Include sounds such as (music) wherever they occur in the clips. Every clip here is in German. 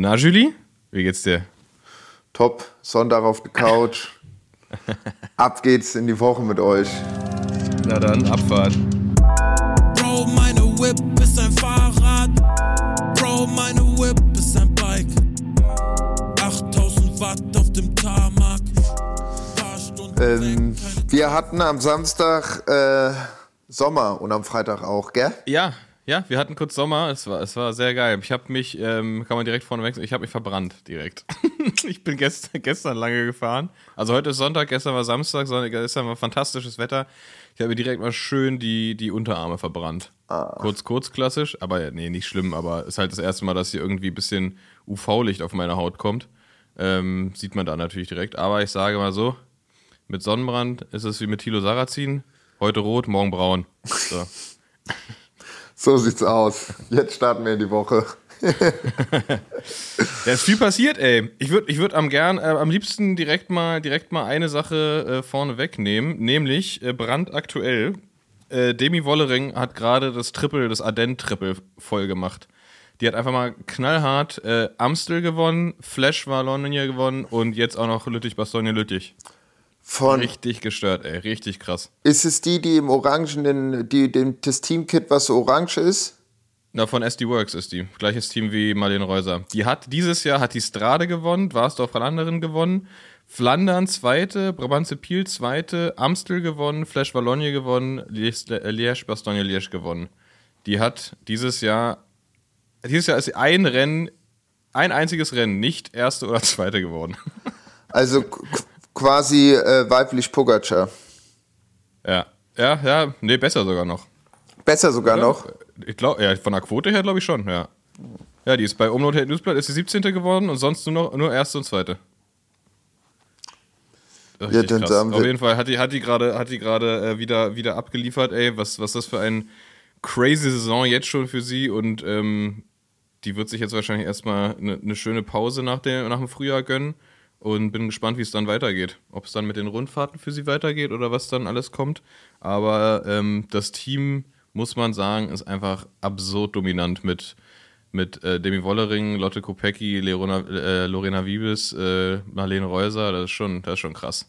Na, Julie, wie geht's dir? Top, Sonntag auf der Couch. Ab geht's in die Woche mit euch. Na dann, Abfahrt. Bro, meine Whip ist ein Fahrrad. Bro, meine Whip ist ein Bike. 8000 Watt auf dem Tarmac. Paar Stunden Ähm, wir hatten am Samstag äh, Sommer und am Freitag auch, gell? Ja, ja, wir hatten kurz Sommer. Es war, es war sehr geil. Ich habe mich, ähm, kann man direkt vorne wechseln, ich habe mich verbrannt direkt. (laughs) ich bin gestern, gestern lange gefahren. Also heute ist Sonntag, gestern war Samstag, Sonntag, gestern war fantastisches Wetter. Ich habe mir direkt mal schön die, die Unterarme verbrannt. Kurz, kurz klassisch, aber nee, nicht schlimm, aber ist halt das erste Mal, dass hier irgendwie ein bisschen UV-Licht auf meine Haut kommt. Ähm, sieht man da natürlich direkt. Aber ich sage mal so, mit Sonnenbrand ist es wie mit Thilo Sarrazin. Heute rot, morgen braun. So. (laughs) So sieht's aus. Jetzt starten wir in die Woche. (laughs) Da ist viel passiert, ey. Ich würde ich würd am gern, äh, am liebsten direkt mal, direkt mal eine Sache äh, vorne wegnehmen, nämlich äh, brandaktuell. Äh, Demi Wollering hat gerade das Triple, das Ardent-Triple voll gemacht. Die hat einfach mal knallhart äh, Amstel gewonnen, Flash Wallonia gewonnen und jetzt auch noch Lüttich-Bastogne-Lüttich. Von Richtig gestört, ey. Richtig krass. ist es die, die im Orangenen, die dem das Teamkit, was so orange ist? Na, von SD Works ist die. Gleiches Team wie Marlene Reuser. Die hat dieses Jahr hat die Strade gewonnen, Warsdorf Landerin gewonnen, Flandern zweite, Brabantse Piel zweite, Amstel gewonnen, Flash Wallonie gewonnen, Liège, Bastogne Liège gewonnen. Die hat dieses Jahr, dieses Jahr ist sie ein Rennen, ein einziges Rennen, nicht erste oder (laughs) zweite geworden. Also quasi äh, weiblich Pogacar. ja, ja, ja, nee, besser sogar noch. Besser sogar noch. Ich glaube, ja, von der Quote her glaube ich schon, ja. Ja, die ist bei Umlaut Newsblatt ist die 17. geworden und sonst nur noch nur erste und zweite. Ja, dann krass. Auf jeden Fall hat die, hat die gerade hat die gerade äh, wieder, wieder abgeliefert, ey, was, was das für ein crazy Saison jetzt schon für sie und ähm, die wird sich jetzt wahrscheinlich erstmal eine ne schöne Pause nach dem, nach dem Frühjahr gönnen und bin gespannt, wie es dann weitergeht. Ob es dann mit den Rundfahrten für sie weitergeht oder was dann alles kommt. Aber ähm, das Team, muss man sagen, ist einfach absurd dominant mit, mit äh, Demi Wollering, Lotte Kopecki, Lerona, äh, Lorena Wiebes, äh, Marlene Reuser. Das ist schon, das ist schon krass.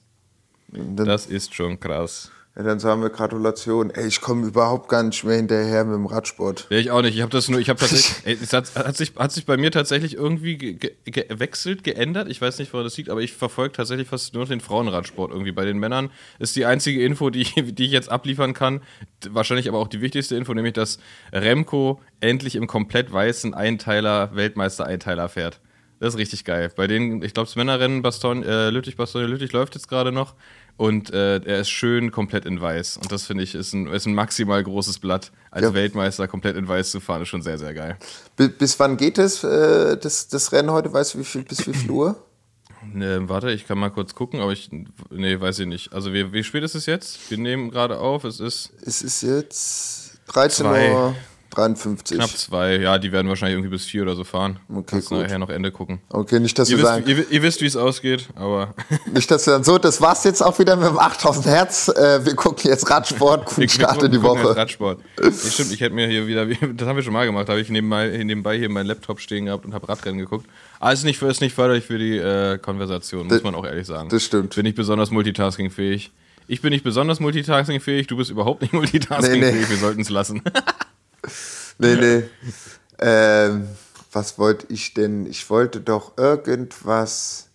Das ist schon krass. Ja, dann sagen wir Gratulation. Ey, ich komme überhaupt gar nicht mehr hinterher mit dem Radsport. Ja, ich auch nicht. Ich habe das nur, ich habe tatsächlich, (laughs) ey, es hat, hat, sich, hat sich bei mir tatsächlich irgendwie ge- ge- gewechselt, geändert. Ich weiß nicht, woran das liegt, aber ich verfolge tatsächlich fast nur den Frauenradsport irgendwie. Bei den Männern ist die einzige Info, die, ich- die ich jetzt abliefern kann, wahrscheinlich aber auch die wichtigste Info, nämlich, dass Remco endlich im komplett weißen Einteiler, Weltmeister-Einteiler fährt. Das ist richtig geil. Bei denen, ich glaube, das Männerrennen Baston, äh, Lüttich, Bastogne, Lüttich läuft jetzt gerade noch. Und äh, er ist schön komplett in weiß. Und das finde ich ist ein, ist ein maximal großes Blatt. Als Ja. Weltmeister komplett in weiß zu fahren, ist schon sehr, sehr geil. Bis, bis wann geht es, äh, das, das Rennen heute? Weißt du, wie viel, bis wie viel Uhr? Ne, warte, ich kann mal kurz gucken, aber ich. Nee, weiß ich nicht. Also, wie, wie spät ist es jetzt? Wir nehmen gerade auf, es ist Es ist jetzt 13.53 Zwei. Uhr. 53. knapp zwei. Ja, die werden wahrscheinlich irgendwie bis vier oder so fahren. Okay, Kannst gut. nachher noch Ende gucken. Okay, nicht, dass Ihr wir wisst, sagen, ihr, ihr wisst wie es ausgeht, aber. (laughs) nicht, dass wir dann so, das war's jetzt auch wieder mit dem 8000 Hertz. Äh, wir gucken jetzt Radsport, (laughs) guten Wir- wir Start in die gucken jetzt Woche. Radsport. Nee, stimmt, ich hätte mir hier wieder, (laughs) das haben wir schon mal gemacht, habe ich nebenbei, nebenbei hier meinen Laptop stehen gehabt und habe Radrennen geguckt. Aber es ist nicht, ist nicht förderlich für die äh, Konversation, muss Das- man auch ehrlich sagen. das stimmt. Bin nicht besonders multitaskingfähig. Ich bin nicht besonders multitaskingfähig, du bist überhaupt nicht multitaskingfähig, Nee, nee. wir sollten es lassen. Nee, nee. Ähm, was wollte ich denn? Ich wollte doch irgendwas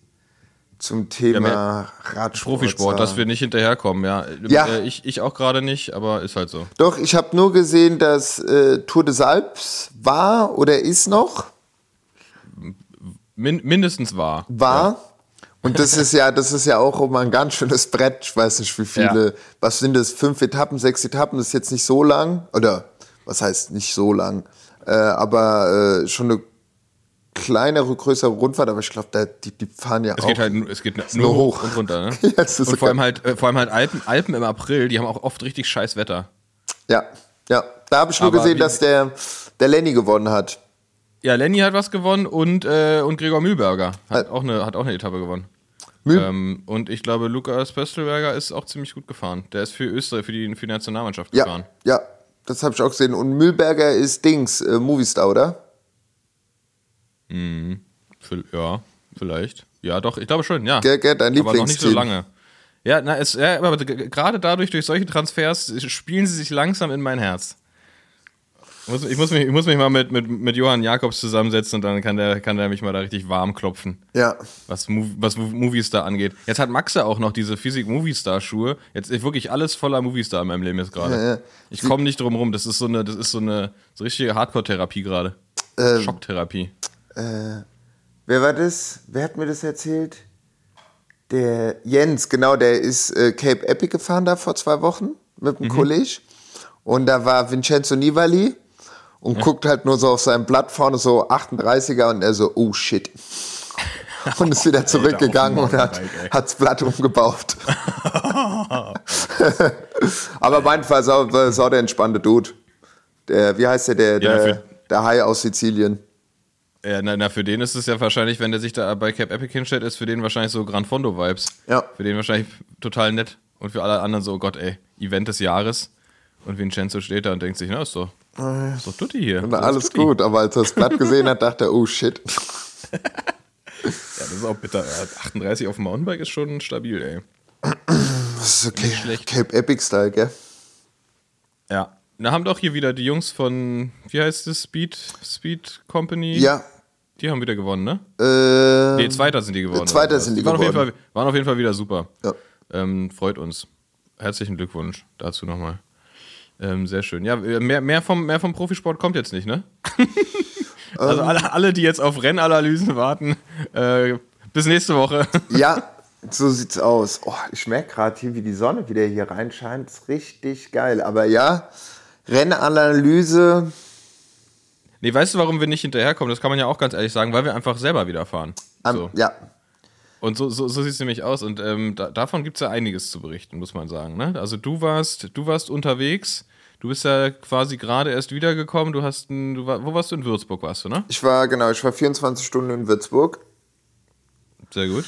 zum Thema Ja, Radsport. Profisport, dass wir nicht hinterherkommen, ja. Ja. Äh, Ich, ich auch gerade nicht, aber ist halt so. Doch, ich habe nur gesehen, dass äh, Tour des Alps war oder ist noch. Min mindestens wahr. war. Und das ist ja, das ist ja auch immer ein ganz schönes Brett. Ich weiß nicht, wie viele, Ja. was sind das? Fünf Etappen, sechs Etappen, das ist jetzt nicht so lang. Oder was heißt nicht so lang? Äh, aber äh, schon eine kleinere, größere Rundfahrt, aber ich glaube, die, die fahren ja Es auch. geht halt es geht nur, nur hoch und runter, ne? (laughs) Ja, und vor allem halt, äh, vor allem halt Alpen, Alpen im April, die haben auch oft richtig scheiß Wetter. ja, ja. Da habe ich nur Aber gesehen, dass der, der Lenny gewonnen hat. Ja, Lenny hat was gewonnen und, äh, und Gregor Mühlberger hat, Äh. auch eine, hat auch eine Etappe gewonnen. Mühl- Ähm, und ich glaube, Lukas Pöstelberger ist auch ziemlich gut gefahren. Der ist für Österreich, für die, für die Nationalmannschaft Ja, gefahren. ja, das habe ich auch gesehen. Und Mühlberger ist Dings, äh, Movistar, oder? Ja, vielleicht. Ja, doch, ich glaube schon, ja. Gell, gell, dein aber noch nicht so Lieblingsteam. lange. Ja, na, es, ja aber gerade dadurch, durch solche Transfers, spielen sie sich langsam in mein Herz. Ich muss, ich muss, mich, ich muss mich mal mit, mit, mit Johann Jakobs zusammensetzen und dann kann der, kann der mich mal da richtig warm klopfen, Ja. was, was Mov- Movistar angeht. Jetzt hat Maxe auch noch diese Physik-Movistar-Schuhe. Jetzt ist wirklich alles voller Movistar in meinem Leben jetzt gerade. Ja, ja. Ich komme nicht drum rum. Das ist so eine, das ist so eine so richtige Hardcore-Therapie gerade. Ähm, Schocktherapie. Wer war das? Wer hat mir das erzählt? Der Jens, genau, der ist äh, Cape Epic gefahren da vor zwei Wochen mit Mhm. dem Kollege. Und da war Vincenzo Nibali und guckt halt nur so auf sein Blatt vorne so 38er und er so, oh shit. (laughs) Und ist wieder zurückgegangen und hat ey. hat's Blatt umgebaut. (laughs) Aber mein Fall sau, sau der entspannte Dude. Der, wie heißt der, der, Ja, der, der Hai aus Sizilien. Ja, na, na, für den ist es ja wahrscheinlich, wenn der sich da bei Cap Epic hinstellt, ist für den wahrscheinlich so Gran Fondo-Vibes. Ja. Für den wahrscheinlich total nett. Und für alle anderen so, oh Gott, ey, Event des Jahres. Und Vincenzo steht da und denkt sich, na, ist doch, ist doch Tutti hier. Ist alles Tutti. gut, aber als er das Blatt gesehen hat, dachte er, oh shit. (laughs) Ja, das ist auch bitter. Ja, 38 auf dem Mountainbike ist schon stabil, ey. Das ist okay. schlecht. Cape Epic Style, gell? Ja. Da haben doch hier wieder die Jungs von, wie heißt es, Speed, Speed Company? Ja. Die haben wieder gewonnen, ne? Äh, Nee, Zweiter sind die geworden. Zweiter sind die waren Auf jeden. Fall, waren auf jeden Fall wieder super. Ja. Ähm, freut uns. Herzlichen Glückwunsch dazu nochmal. Ähm, sehr schön. Ja, mehr, mehr, vom, mehr vom Profisport kommt jetzt nicht, ne? (laughs) also Ähm. alle, alle, die jetzt auf Rennanalysen warten, äh, bis nächste Woche. (laughs) ja, so sieht's aus. Oh, ich merke gerade hier, wie die Sonne wieder hier reinscheint. ist richtig geil. Aber ja, Rennanalyse. nee, weißt du, warum wir nicht hinterherkommen? Das kann man ja auch ganz ehrlich sagen, weil wir einfach selber wieder fahren. am- So. Ja, Und so, so, so sieht es nämlich aus. Und ähm, da, davon gibt es ja einiges zu berichten, muss man sagen. Ne? Also du warst, du warst unterwegs, du bist ja quasi gerade erst wiedergekommen. Du hast ein, du war, wo warst du? In Würzburg warst du, ne? ich war, genau, ich war 24 Stunden in Würzburg. Sehr gut.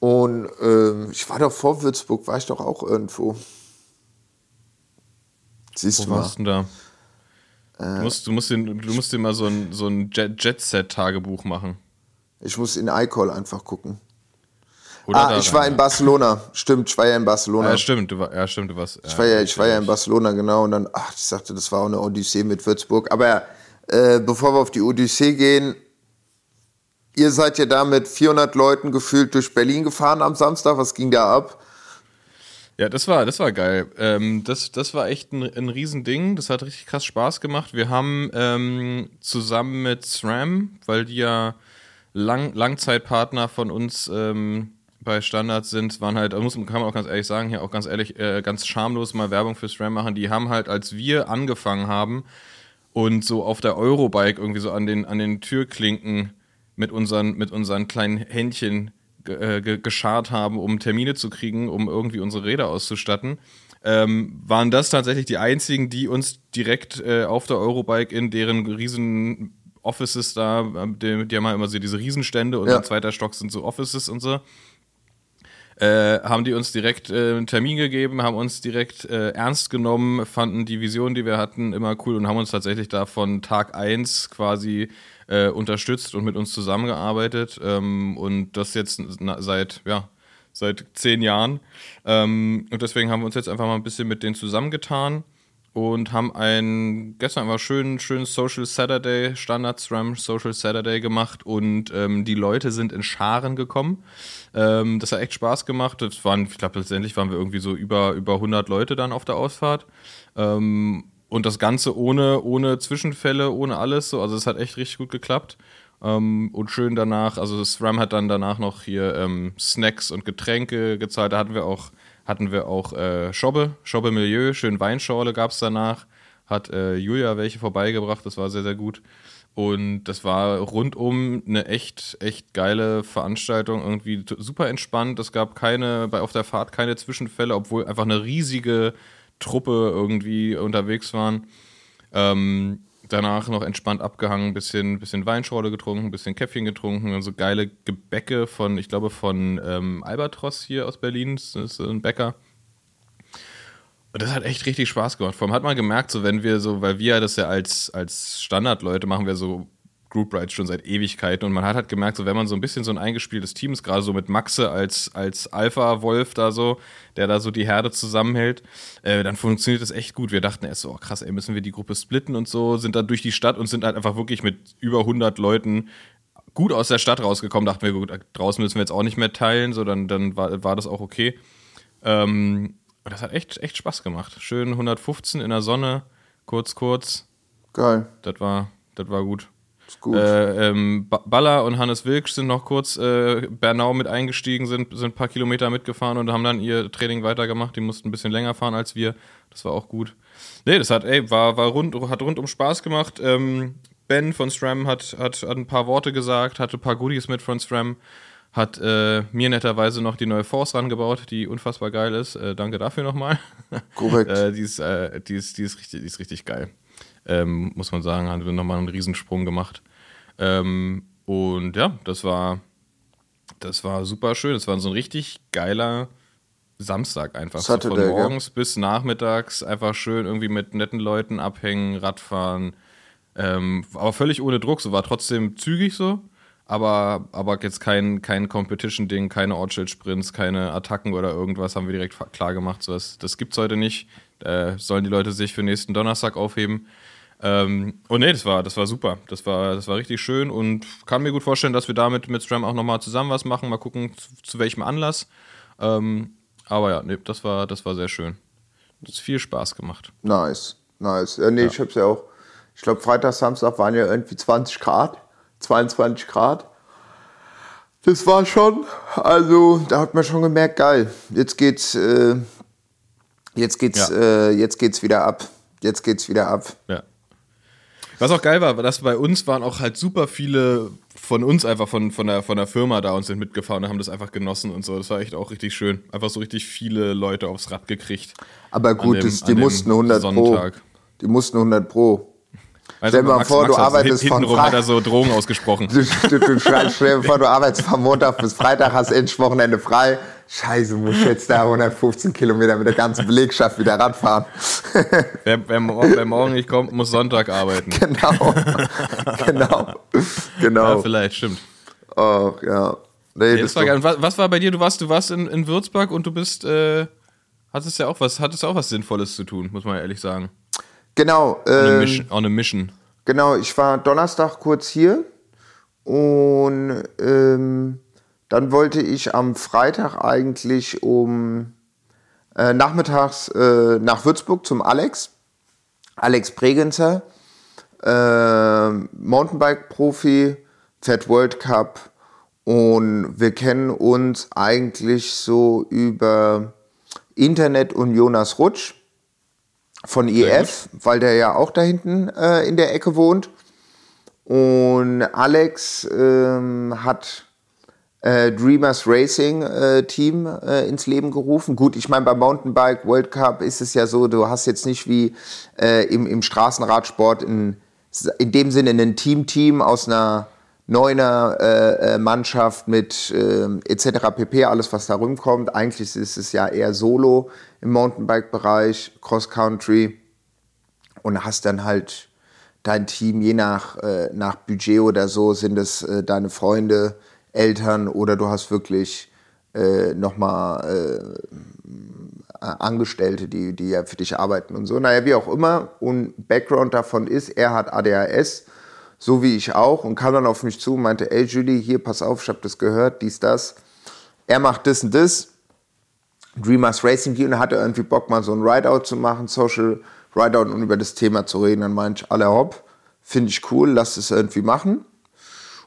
Und ähm, ich war doch vor Würzburg, war ich doch auch irgendwo. Siehst Wo du mal. warst du denn da? Du musst, du, musst den, du musst dir mal so ein, so ein Jet- Jet-Set-Tagebuch machen. Ich muss in iCall einfach gucken. Oder ah, ich war in Barcelona. Stimmt, ich war ja in Barcelona. Ja, stimmt, du war, ja, stimmt, du warst. Ich war ja, ich war ja in Barcelona, genau. Und dann, ach, ich sagte, das war auch eine Odyssee mit Würzburg. Aber äh, bevor wir auf die Odyssee gehen, ihr seid ja da mit 400 Leuten gefühlt durch Berlin gefahren am Samstag. Was ging da ab? Ja, das war, das war geil. Ähm, das, das war echt ein, ein Riesending. Das hat richtig krass Spaß gemacht. Wir haben ähm, zusammen mit SRAM, weil die ja Lang, Langzeitpartner von uns ähm, bei Standards sind, waren halt, muss, kann man auch ganz ehrlich sagen, hier auch ganz ehrlich, äh, ganz schamlos mal Werbung für SRAM machen. Die haben halt, als wir angefangen haben und so auf der Eurobike irgendwie so an den, an den Türklinken mit unseren, mit unseren kleinen Händchen äh, ge geschart haben, um Termine zu kriegen, um irgendwie unsere Räder auszustatten, ähm, waren das tatsächlich die einzigen, die uns direkt äh, auf der Eurobike in deren riesen Offices da, die, die haben halt immer so diese Riesenstände und Ja. ein zweiter Stock sind so Offices und so äh, haben die uns direkt äh, einen Termin gegeben, haben uns direkt äh, ernst genommen, fanden die Vision, die wir hatten, immer cool und haben uns tatsächlich da von Tag 1 quasi äh, unterstützt und mit uns zusammengearbeitet. Ähm, und das jetzt na, seit, ja, seit zehn Jahren. Ähm, und deswegen haben wir uns jetzt einfach mal ein bisschen mit denen zusammengetan und haben ein gestern einfach schön schön Social Saturday Standard SRAM Social Saturday gemacht und ähm, die Leute sind in Scharen gekommen. Ähm, das hat echt Spaß gemacht. Das waren, ich glaube letztendlich waren wir irgendwie so über über 100 Leute dann auf der Ausfahrt. Ähm, und das Ganze ohne ohne Zwischenfälle, ohne alles. So, also es hat echt richtig gut geklappt. Ähm, und schön danach, also SRAM hat dann danach noch hier ähm, Snacks und Getränke gezahlt. Da hatten wir auch, hatten wir auch äh, Schobbe, Schobbe Milieu, schön Weinschorle gab es danach. Hat äh, Julia welche vorbeigebracht, das war sehr, sehr gut. Und das war rundum eine echt, echt geile Veranstaltung, irgendwie super entspannt. Es gab keine, bei auf der Fahrt keine Zwischenfälle, obwohl einfach eine riesige Truppe irgendwie unterwegs waren. Ähm, danach noch entspannt abgehangen, bisschen, bisschen Weinschorle getrunken, bisschen Käffchen getrunken, also geile Gebäcke von, ich glaube, von ähm, Albatros hier aus Berlin, das ist ein Bäcker. Und das hat echt richtig Spaß gemacht. Vor allem hat man gemerkt, so wenn wir so, weil wir das ja als, als Standardleute machen, wir so Group Rides schon seit Ewigkeiten und man hat halt gemerkt, so wenn man so ein bisschen so ein eingespieltes Team ist, gerade so mit Maxe als, als Alpha-Wolf da so, der da so die Herde zusammenhält, äh, dann funktioniert das echt gut. Wir dachten erst so, oh krass, ey, müssen wir die Gruppe splitten und so, sind dann durch die Stadt und sind halt einfach wirklich mit über 100 Leuten gut aus der Stadt rausgekommen. Dachten wir, gut, draußen müssen wir jetzt auch nicht mehr teilen, so dann, dann war, war das auch okay. Ähm, das hat echt, echt Spaß gemacht. Schön 115 in der Sonne, kurz, kurz. Geil. Das war, das war gut. Ist gut. Äh, ähm, Ba- Baller und Hannes Wilksch sind noch kurz äh, Bernau mit eingestiegen, sind, sind ein paar Kilometer mitgefahren und haben dann ihr Training weitergemacht. Die mussten ein bisschen länger fahren als wir. Das war auch gut. Nee, das hat, ey, war, war rund, hat rundum Spaß gemacht. Ähm, Ben von SRAM hat, hat, hat ein paar Worte gesagt, hatte ein paar Goodies mit von SRAM, hat äh, mir netterweise noch die neue Force rangebaut, die unfassbar geil ist. Äh, danke dafür nochmal. (laughs) Korrekt. äh, die, ist, äh, die, ist, die, ist richtig, die ist richtig geil. Ähm, muss man sagen, haben wir nochmal einen Riesensprung gemacht. Ähm, und ja, das war, das war super schön. Es war so ein richtig geiler Samstag einfach. So Saturday, von gell? morgens bis nachmittags einfach schön irgendwie mit netten Leuten abhängen, Radfahren. Ähm, aber völlig ohne Druck, so war trotzdem zügig so. Aber, aber jetzt kein, kein Competition-Ding, keine Ortschild-Sprints, keine Attacken oder irgendwas haben wir direkt klar gemacht. So, das, das gibt's heute nicht. Äh, sollen die Leute sich für nächsten Donnerstag aufheben. Ähm, und nee, das war, das war super. Das war, das war richtig schön und kann mir gut vorstellen, dass wir damit mit Stram auch nochmal zusammen was machen. Mal gucken, zu, zu welchem Anlass. Ähm, aber ja, nee, das war, das war sehr schön. Das hat viel Spaß gemacht. Nice, nice. Ja, nee, ich hab's ja auch. Ich glaube, Freitag, Samstag waren ja irgendwie 20 Grad, 22 Grad. Das war schon, also da hat man schon gemerkt, geil. Jetzt geht's, äh, jetzt geht's, Ja. äh, jetzt geht's wieder ab. Jetzt geht's wieder ab. Ja. Was auch geil war, dass bei uns waren auch halt super viele von uns einfach von, von, der, von der Firma da und sind mitgefahren und haben das einfach genossen und so. Das war echt auch richtig schön. Einfach so richtig viele Leute aufs Rad gekriegt. Aber gut, dem- das, die mussten 100 Sonntag. pro. Die mussten 100 pro. Also Stell dir mal vor, du arbeitest von hintenrum Fre- hat er so Drogen ausgesprochen. (laughs) Du, du, du schreibst, stell dir vor, du arbeitest von Montag bis Freitag, hast endlich Wochenende frei. Scheiße, muss ich jetzt da 115 Kilometer mit der ganzen Belegschaft wieder Rad fahren. (laughs) Wer, wer, morgen, wer morgen nicht kommt, muss Sonntag arbeiten. (laughs) genau. genau. Ja, Genau. vielleicht, stimmt. Oh, ja. Nee, Ja, das das war geil. Was, was war bei dir? Du warst, du warst in, in Würzburg und du bist, äh, hattest ja auch was, hattest auch was Sinnvolles zu tun, muss man ehrlich sagen. Genau. On a mission. On a mission. Genau, ich war Donnerstag kurz hier und ähm, dann wollte ich am Freitag eigentlich um äh, nachmittags äh, nach Würzburg zum Alex, Alex Bregenzer, äh, Mountainbike-Profi, fährt World Cup und wir kennen uns eigentlich so über Internet und Jonas Rutsch von EF, weil der ja auch da hinten äh, in der Ecke wohnt. Und Alex ähm, hat äh, Dreamers Racing äh, Team äh, ins Leben gerufen. Gut, ich meine, beim Mountainbike World Cup ist es ja so, du hast jetzt nicht wie äh, im, im Straßenradsport in, in dem Sinne ein Team-Team aus einer neuner äh, äh, Mannschaft mit ähm, etc. pp. Alles, was da rumkommt. Eigentlich ist es ja eher Solo im Mountainbike-Bereich, Cross-Country und hast dann halt dein Team, je nach, äh, nach Budget oder so, sind es äh, deine Freunde, Eltern oder du hast wirklich äh, nochmal äh, Angestellte, die, die ja für dich arbeiten und so. Naja, wie auch immer. Und Background davon ist, er hat ADHS, so wie ich auch, und kam dann auf mich zu und meinte, ey Julie, hier, pass auf, ich habe das gehört, dies, das. Er macht das und das. Dreamers Racing Team und hatte irgendwie Bock, mal so ein Rideout zu machen, Social Rideout und über das Thema zu reden. Dann meinte ich, alle hopp, finde ich cool, lass es irgendwie machen.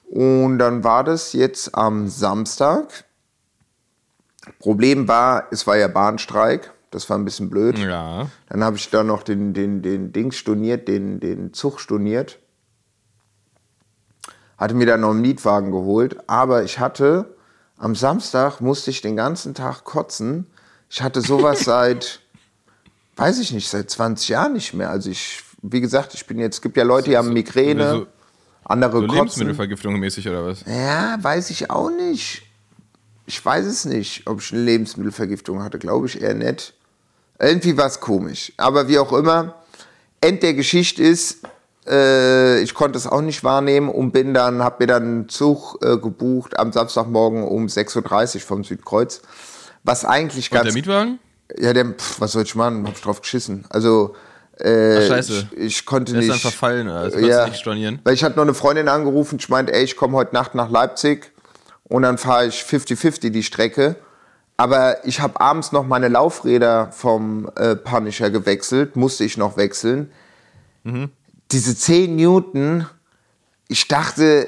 Und dann war das jetzt am Samstag. Problem war, es war ja Bahnstreik. Das war ein bisschen blöd. Ja. Dann habe ich da noch den, den, den Dings storniert, den, den Zug storniert. Hatte mir dann noch einen Mietwagen geholt. Aber ich hatte, am Samstag musste ich den ganzen Tag kotzen. Ich hatte sowas (laughs) seit, weiß ich nicht, seit 20 Jahren nicht mehr. Also ich, wie gesagt, ich bin jetzt, es gibt ja Leute, die haben Migräne, so- andere So kotzen. Lebensmittelvergiftung mäßig oder was? Ja, weiß ich auch nicht. Ich weiß es nicht, ob ich eine Lebensmittelvergiftung hatte. Glaube ich eher nicht. Irgendwie war es komisch. Aber wie auch immer, End der Geschichte ist, Äh, ich konnte es auch nicht wahrnehmen und bin dann, habe mir dann einen Zug äh, gebucht am Samstagmorgen um 6.30 Uhr vom Südkreuz. Was eigentlich Und ganz. der Mietwagen? ja, der, pff, was soll ich machen? Hab ich drauf geschissen. Also, äh, Ach, scheiße. Ich, ich konnte Der ist nicht. dann verfallen, kannst ja, nicht stornieren. weil ich hatte noch eine Freundin angerufen, ich meinte, ey, ich komme heute Nacht nach Leipzig und dann fahre ich 50-50 die Strecke. Aber ich habe abends noch meine Laufräder vom äh, Punisher gewechselt, musste ich noch wechseln. Diese 10 Newton, ich dachte,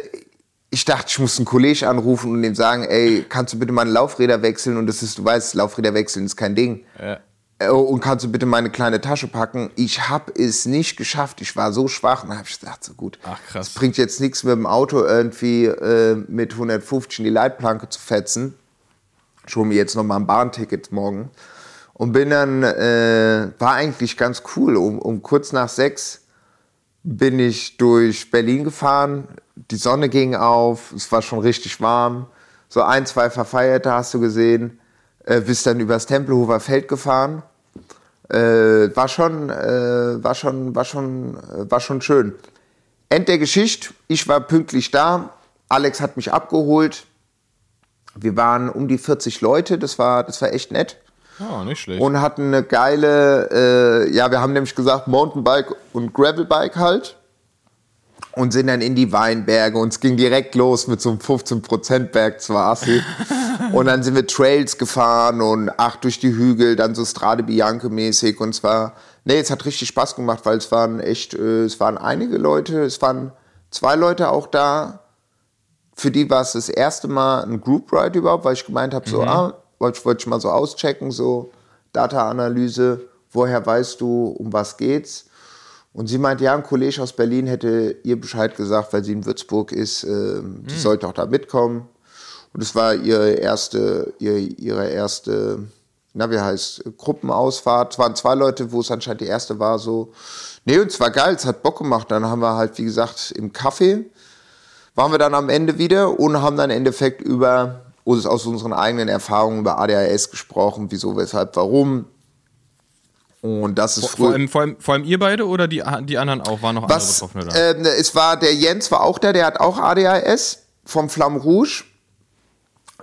ich dachte, ich muss einen Kollegen anrufen und dem sagen, ey, kannst du bitte meine Laufräder wechseln? Und das ist, du weißt, Laufräder wechseln ist kein Ding. Ja. Äh, Und kannst du bitte meine kleine Tasche packen? Ich habe es nicht geschafft. Ich war so schwach. Und dann habe ich gedacht, so gut. Ach, krass. Es bringt jetzt nichts mit dem Auto irgendwie äh, mit 150 in die Leitplanke zu fetzen. Ich hole mir jetzt noch mal ein Bahnticket morgen. Und bin dann, äh, war eigentlich ganz cool. Um, um kurz nach sechs bin ich durch Berlin gefahren. Die Sonne ging auf, es war schon richtig warm. So ein, zwei Verfeierte hast du gesehen. Äh, bist dann übers Tempelhofer Feld gefahren. Äh, war schon, äh, war schon, war schon, äh, war schon schön. End der Geschichte. Ich war pünktlich da. Alex hat mich abgeholt. Wir waren um die 40 Leute. Das war, das war echt nett Oh, nicht schlecht. und hatten eine geile, äh, ja, wir haben nämlich gesagt Mountainbike und Gravelbike halt und sind dann in die Weinberge und es ging direkt los mit so einem 15% Berg zwar Assi. (laughs) und dann sind wir Trails gefahren und ach durch die Hügel, dann so Strade Bianche mäßig und zwar, nee, es hat richtig Spaß gemacht, weil es waren echt, äh, es waren einige Leute, es waren zwei Leute auch da, für die war es das erste Mal ein Group Ride überhaupt, weil ich gemeint habe, so, ah, wollte wollte ich mal so auschecken, so Data-Analyse, woher weißt du, um was geht's? Und sie meinte, ja, ein Kollege aus Berlin hätte ihr Bescheid gesagt, weil sie in Würzburg ist, ähm, die sollte auch da mitkommen. Und es war ihre erste, ihre, ihre erste, na, wie heißt, Gruppenausfahrt. Es waren zwei Leute, wo es anscheinend die erste war, so. Nee, und es war geil, es hat Bock gemacht. Dann haben wir halt, wie gesagt, im Café waren wir dann am Ende wieder und haben dann im Endeffekt über uns aus unseren eigenen Erfahrungen über ADHS gesprochen, wieso, weshalb, warum. Und das ist vor, allem, vor, allem, vor allem ihr beide oder die, die anderen auch? Waren noch andere was, Betroffene da? ähm, es war, der Jens war auch da, der hat auch ADHS vom Flamme Rouge.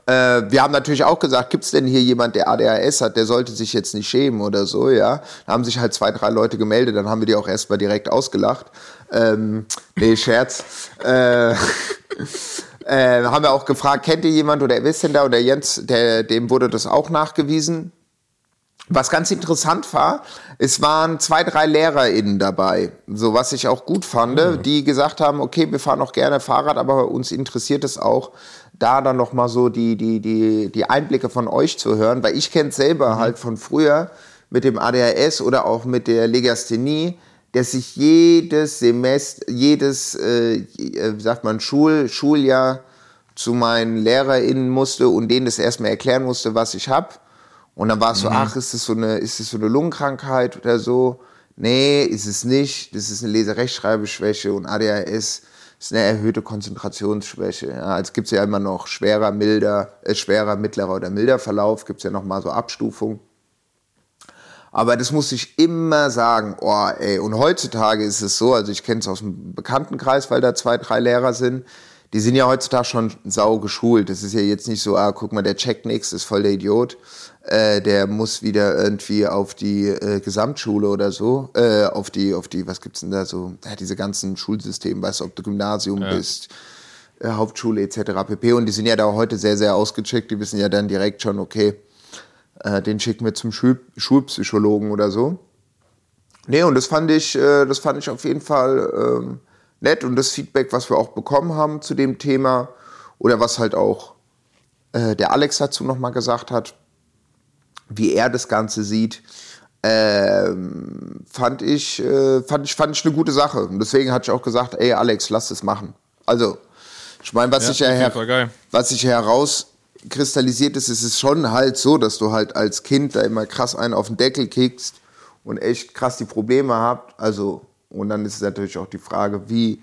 Äh, wir haben natürlich auch gesagt, gibt es denn hier jemand, der ADHS hat, der sollte sich jetzt nicht schämen oder so, ja. Da haben sich halt zwei, drei Leute gemeldet, dann haben wir die auch erstmal direkt ausgelacht. Ähm, nee, Scherz. äh, (laughs) äh, haben wir auch gefragt, kennt ihr jemand oder ist denn da? Und der Jens, der, dem wurde das auch nachgewiesen. Was ganz interessant war, es waren zwei, drei LehrerInnen dabei, so was ich auch gut fand, die gesagt haben, okay, wir fahren auch gerne Fahrrad, aber uns interessiert es auch, da dann noch mal so die, die, die, die Einblicke von euch zu hören, weil ich kenne es selber halt von früher mit dem ADHS oder auch mit der Legasthenie, dass ich jedes Semester, jedes, äh, wie sagt man, Schul, Schuljahr zu meinen LehrerInnen musste und denen das erstmal erklären musste, was ich habe. Und dann war es so, ach, ist das so eine, ist das so eine Lungenkrankheit oder so? Nee, ist es nicht. Das ist eine Leserechtschreibeschwäche und ADHS ist eine erhöhte Konzentrationsschwäche. Ja, es gibt ja immer noch schwerer, milder, äh, schwerer, mittlerer oder milder Verlauf, gibt es ja noch mal so Abstufungen. Aber das muss ich immer sagen, oh ey, und heutzutage ist es so, also ich kenne es aus dem Bekanntenkreis, weil da zwei, drei Lehrer sind, die sind ja heutzutage schon sau geschult. Das ist ja jetzt nicht so, ah, guck mal, der checkt nichts, ist voll der Idiot. Äh, der muss wieder irgendwie auf die äh, Gesamtschule oder so, äh, auf die, auf die, was gibt's denn da so, ja, diese ganzen Schulsysteme, weißt du, ob du Gymnasium bist, äh, Hauptschule etc. pp. Und die sind ja da heute sehr, sehr ausgecheckt, die wissen ja dann direkt schon, okay, äh, den schicken wir zum Schul Schulpsychologen oder so. Nee, und das fand ich, äh, das fand ich auf jeden Fall ähm, nett. Und das Feedback, was wir auch bekommen haben zu dem Thema, oder was halt auch äh, der Alex dazu nochmal gesagt hat, wie er das Ganze sieht, ähm, fand, ich, äh, fand, ich, fand ich eine gute Sache. Und deswegen hatte ich auch gesagt, ey Alex, lass es machen. Also, ich meine, was Ja, ich her Fall geil. was sich herauskristallisiert ist, ist es schon halt so, dass du halt als Kind da immer krass einen auf den Deckel kickst und echt krass die Probleme habt. Also, und dann ist es natürlich auch die Frage, wie,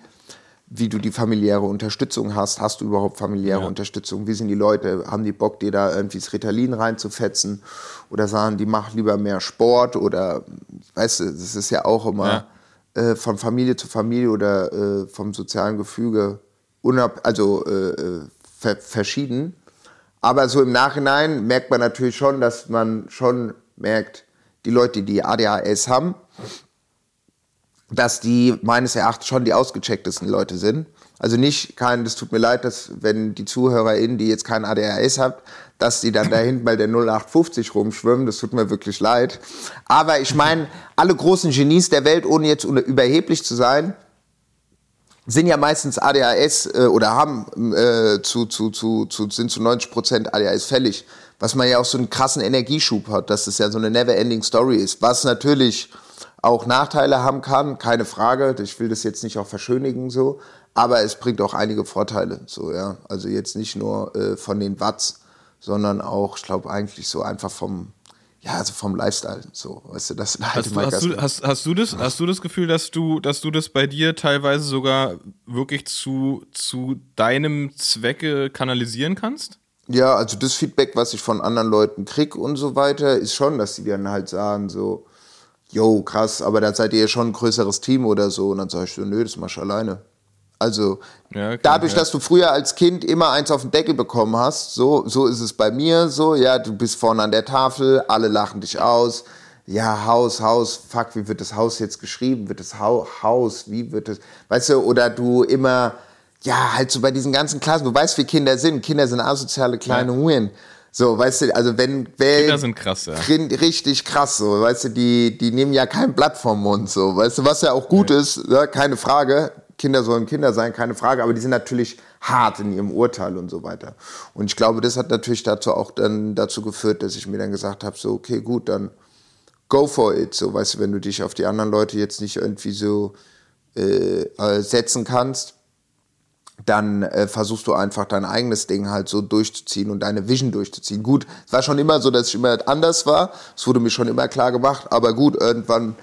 wie du die familiäre Unterstützung hast. Hast du überhaupt familiäre Ja. Unterstützung? Wie sind die Leute? Haben die Bock, dir da irgendwie das Ritalin reinzufetzen? Oder sagen die, mach lieber mehr Sport? Oder, weißt du, das ist ja auch immer, Ja. äh, von Familie zu Familie oder äh, vom sozialen Gefüge unab also äh, äh, ver verschieden. Aber so im Nachhinein merkt man natürlich schon, dass man schon merkt, die Leute, die ADHS haben, dass die meines Erachtens schon die ausgechecktesten Leute sind. Also nicht kein, das tut mir leid, dass wenn die ZuhörerInnen, die jetzt kein ADHS habt, dass die dann da hinten bei der 0850 rumschwimmen, das tut mir wirklich leid. Aber ich meine, alle großen Genies der Welt, ohne jetzt überheblich zu sein, sind ja meistens ADHS äh, oder haben äh, zu, zu, zu, zu, sind zu 90 Prozent ADHS fällig. Was man ja auch so einen krassen Energieschub hat, dass das ja so eine never-ending Story ist. Was natürlich auch Nachteile haben kann, keine Frage. Ich will das jetzt nicht auch verschönigen so, aber es bringt auch einige Vorteile. So ja, also jetzt nicht nur äh, von den Watts, sondern auch, ich glaube eigentlich so einfach vom ja, also vom Lifestyle, so, weißt du, das halt hast, hast, du, hast, hast, du das, hast du das Gefühl, dass du, dass du das bei dir teilweise sogar wirklich zu, zu deinem Zwecke kanalisieren kannst? Ja, also das Feedback, was ich von anderen Leuten krieg und so weiter, ist schon, dass die dann halt sagen so, yo, krass, aber da seid ihr ja schon ein größeres Team oder so. Und dann sag ich so, nö, das mach ich alleine. Also ja, okay, dadurch, ja. dass du früher als Kind immer eins auf den Deckel bekommen hast, so, so ist es bei mir so, ja, du bist vorne an der Tafel, alle lachen dich aus. Ja, Haus, Haus, fuck, wie wird das Haus jetzt geschrieben? Wird das Haus, wie wird das, weißt du, oder du immer, ja, halt so bei diesen ganzen Klassen, du weißt, wie Kinder sind. Kinder sind asoziale kleine ja. Huren. So, weißt du, also wenn, wenn Kinder sind krass, ja. Richtig krass, so, weißt du, die, die nehmen ja kein Blatt vom Mund, so, weißt du, was ja auch gut ja. ist, ja, keine Frage. Kinder sollen Kinder sein, keine Frage, aber die sind natürlich hart in ihrem Urteil und so weiter. Und ich glaube, das hat natürlich dazu auch dann dazu geführt, dass ich mir dann gesagt habe, so, okay, gut, dann go for it, so, weißt du, wenn du dich auf die anderen Leute jetzt nicht irgendwie so äh, setzen kannst, dann äh, versuchst du einfach dein eigenes Ding halt so durchzuziehen und deine Vision durchzuziehen. Gut, es war schon immer so, dass ich immer anders war. Es wurde mir schon immer klar gemacht, aber gut, irgendwann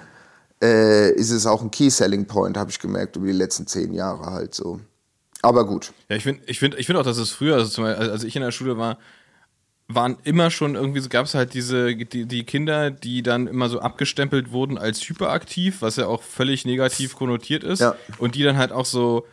äh, ist es auch ein Key Selling Point, habe ich gemerkt, über die letzten zehn Jahre halt so. Aber gut. Ja, ich finde ich find, ich find auch, dass es früher, also zum Beispiel, als ich in der Schule war, waren immer schon irgendwie so, gab es halt diese, die, die Kinder, die dann immer so abgestempelt wurden als hyperaktiv, was ja auch völlig negativ konnotiert ist. Ja. Und die dann halt auch so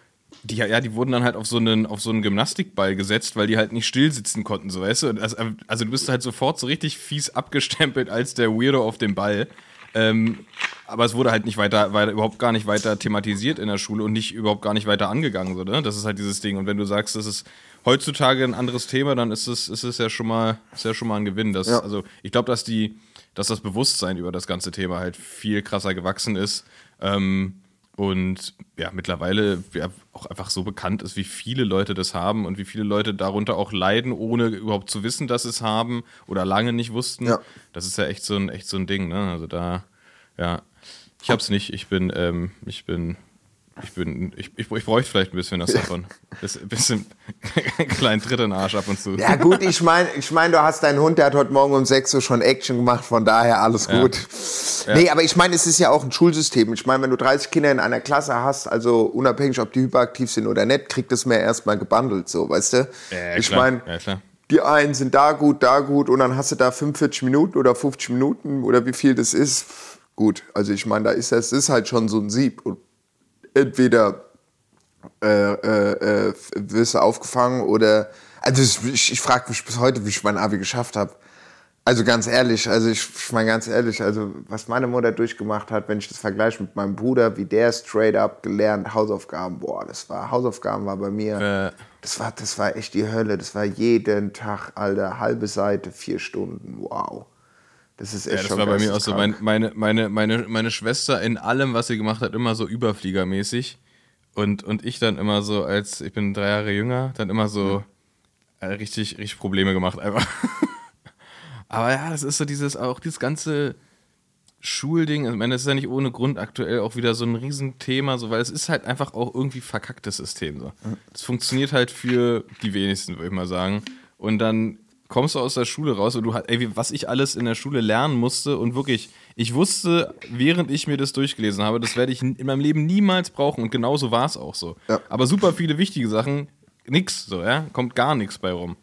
die, ja, die wurden dann halt auf so einen, auf so einen Gymnastikball gesetzt, weil die halt nicht still sitzen konnten, so weißt du. Also, also du bist halt sofort so richtig fies abgestempelt als der Weirdo auf dem Ball. Ähm, aber es wurde halt nicht weiter, weiter, überhaupt gar nicht weiter thematisiert in der Schule und nicht überhaupt gar nicht weiter angegangen, so, ne? Das ist halt dieses Ding. Und wenn du sagst, das ist heutzutage ein anderes Thema, dann ist es, ist es ja schon mal, ist ja schon mal ein Gewinn. Dass, ja. Also ich glaube, dass die, dass das Bewusstsein über das ganze Thema halt viel krasser gewachsen ist. Ähm, und ja, mittlerweile ja, auch einfach so bekannt ist, wie viele Leute das haben und wie viele Leute darunter auch leiden, ohne überhaupt zu wissen, dass sie es haben oder lange nicht wussten. Ja. Das ist ja echt so ein, echt so ein Ding, ne? Also da, ja. Ich hab's nicht, ich bin, ähm, ich bin ich bin, ich, ich, ich bräuchte vielleicht ein bisschen was (laughs) davon. Ein bisschen (laughs) einen kleinen Tritt in den Arsch ab und zu. Ja, gut, ich meine, ich mein, du hast deinen Hund, der hat heute Morgen um 6 Uhr schon Action gemacht, von daher alles gut. Ja. Nee, aber ich meine, es ist ja auch ein Schulsystem. Ich meine, wenn du 30 Kinder in einer Klasse hast, also unabhängig, ob die hyperaktiv sind oder nicht, kriegt das mehr erstmal gebundelt, so, weißt du? Ja, ich meine, die einen sind da gut, da gut und dann hast du da 45 Minuten oder 50 Minuten oder wie viel das ist. Gut, also ich meine, da ist das ist halt schon so ein Sieb. Und entweder äh, äh, äh, wirst du aufgefangen oder. Also ich, ich frage mich bis heute, wie ich mein Abi geschafft habe. Also ganz ehrlich, also ich, ich meine ganz ehrlich, also was meine Mutter durchgemacht hat, wenn ich das vergleiche mit meinem Bruder, wie der straight up gelernt Hausaufgaben, boah, das war Hausaufgaben war bei mir, äh. das war das war echt die Hölle, das war jeden Tag, Alter, halbe Seite, vier Stunden, wow. Das ist echt ja, das war bei mir auch so. Mein, meine, meine, meine, meine Schwester in allem, was sie gemacht hat, immer so überfliegermäßig. Und, und ich dann immer so, als ich bin drei Jahre jünger, dann immer so äh, richtig, richtig Probleme gemacht einfach. (laughs) Aber ja, das ist so dieses, auch dieses ganze Schulding. Also, ich meine, das ist ja nicht ohne Grund aktuell auch wieder so ein Riesenthema, so, weil es ist halt einfach auch irgendwie verkacktes System. So. Das funktioniert halt für die wenigsten, würde ich mal sagen. Und dann kommst du aus der Schule raus und du hast, ey, was ich alles in der Schule lernen musste und wirklich, ich wusste, während ich mir das durchgelesen habe, das werde ich in meinem Leben niemals brauchen und genauso war es auch so. Ja. Aber super viele wichtige Sachen, nix, so, ja, kommt gar nichts bei rum.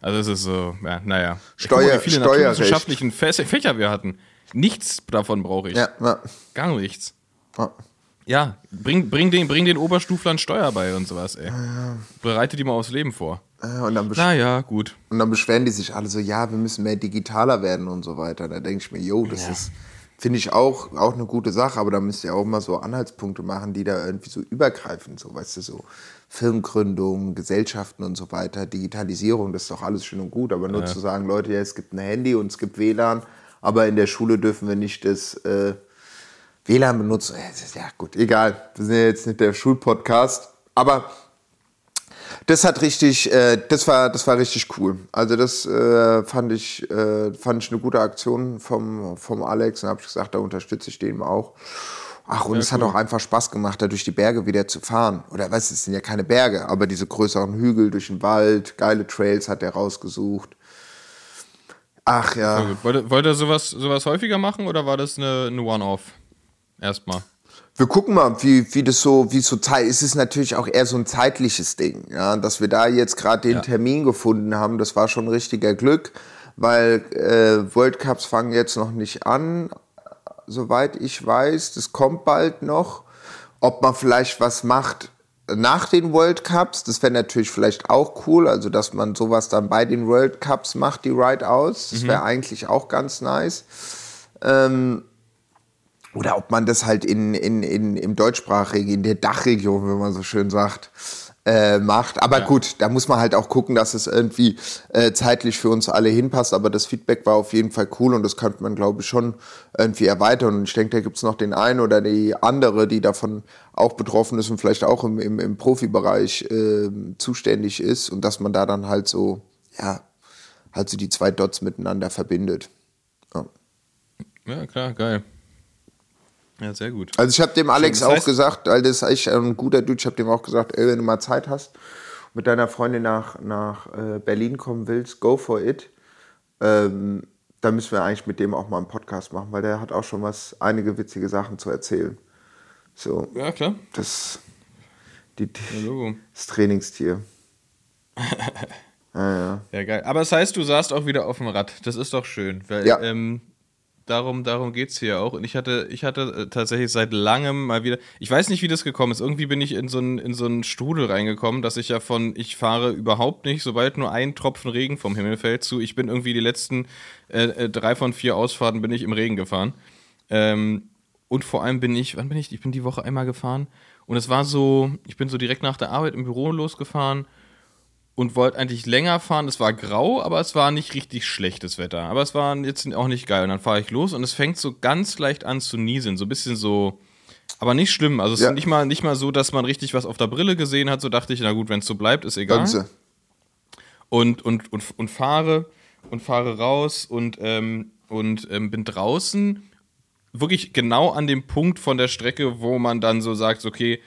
Also es ist so, ja, naja. Steuer, mal, wie viele naturwissenschaftlichen Fächer wir hatten. Nichts davon brauche ich. Ja, ja. Gar nichts. Ja. Ja, bring, bring, den, bring den Oberstuflern Steuer bei und sowas, ey. Bereite die mal aufs Leben vor. Äh, Und dann, Naja, gut. und dann beschweren die sich alle so, ja, wir müssen mehr digitaler werden und so weiter. Da denke ich mir, yo, das ist, finde ich auch, auch eine gute Sache, aber da müsst ihr auch mal so Anhaltspunkte machen, die da irgendwie so übergreifen, so, weißt du, so Firmengründung, Gesellschaften und so weiter, Digitalisierung, das ist doch alles schön und gut, aber nur zu sagen, Leute, ja, es gibt ein Handy und es gibt WLAN, aber in der Schule dürfen wir nicht das äh, WLAN benutzen. Ja, gut, egal, wir sind ja jetzt nicht der Schulpodcast, aber das hat richtig, äh, das war, das war richtig cool. Also das äh, fand ich, äh, fand ich eine gute Aktion vom, vom Alex. Und habe ich gesagt, da unterstütze ich den auch. Ach, und es hat auch einfach Spaß gemacht, da durch die Berge wieder zu fahren. Oder was, es sind ja keine Berge, aber diese größeren Hügel durch den Wald, geile Trails hat er rausgesucht. Ach ja. Wollt, ihr- wollt ihr sowas, sowas häufiger machen oder war das eine, eine One-Off? Erstmal. Wir gucken mal, wie, wie das so, wie es so Zeit. Es ist natürlich auch eher so ein zeitliches Ding, ja, dass wir da jetzt gerade den Ja. Termin gefunden haben. Das war schon richtiger Glück, weil äh, World Cups fangen jetzt noch nicht an, soweit ich weiß. Das kommt bald noch. Ob man vielleicht was macht nach den World Cups, das wäre natürlich vielleicht auch cool. Also dass man sowas dann bei den World Cups macht, die Ride-Outs. Das wäre eigentlich auch ganz nice. Oder ob man das halt in, in, in, im deutschsprachigen, in der Dachregion, wenn man so schön sagt, äh, macht. Aber gut, da muss man halt auch gucken, dass es irgendwie äh, zeitlich für uns alle hinpasst. Aber das Feedback war auf jeden Fall cool und das könnte man, glaube ich, schon irgendwie erweitern. Und ich denke, da gibt es noch den einen oder die andere, die davon auch betroffen ist und vielleicht auch im, im, im Profibereich äh, zuständig ist. Und dass man da dann halt so, ja, halt so die zwei Dots miteinander verbindet. Ja. Ja, klar, geil. Ja, sehr gut. Also ich habe dem Alex das auch gesagt, weil das ist echt ein guter Dude, ich habe dem auch gesagt, ey, wenn du mal Zeit hast, mit deiner Freundin nach, nach äh, Berlin kommen willst, go for it. Ähm, da müssen wir eigentlich mit dem auch mal einen Podcast machen, weil der hat auch schon was, einige witzige Sachen zu erzählen. So, Ja, klar. das, die, das Trainingstier. (laughs) ja, ja. Ja, geil. Aber das heißt, du saßt auch wieder auf dem Rad. Das ist doch schön. Weil, Ja. ähm, darum, darum geht es hier auch. Und ich hatte, ich hatte äh, tatsächlich seit langem mal wieder. Ich weiß nicht, wie das gekommen ist. Irgendwie bin ich in so einen in so Strudel reingekommen, dass ich ja von ich fahre überhaupt nicht, sobald nur ein Tropfen Regen vom Himmel fällt, zu ich bin irgendwie die letzten äh, äh, drei von vier Ausfahrten bin ich im Regen gefahren. Ähm, und vor allem bin ich, wann bin ich? Ich bin die Woche einmal gefahren. Und es war so, ich bin so direkt nach der Arbeit im Büro losgefahren und wollte eigentlich länger fahren. Es war grau, aber es war nicht richtig schlechtes Wetter. Aber es war jetzt auch nicht geil. Und dann fahre ich los und es fängt so ganz leicht an zu nieseln. So ein bisschen so, aber nicht schlimm. Also es Ja. ist nicht mal, nicht mal so, dass man richtig was auf der Brille gesehen hat. So dachte ich, na gut, wenn es so bleibt, ist egal Ganze. und, und, und, und fahre und fahre raus und, ähm, und ähm, bin draußen wirklich genau an dem Punkt von der Strecke, wo man dann so sagt, okay,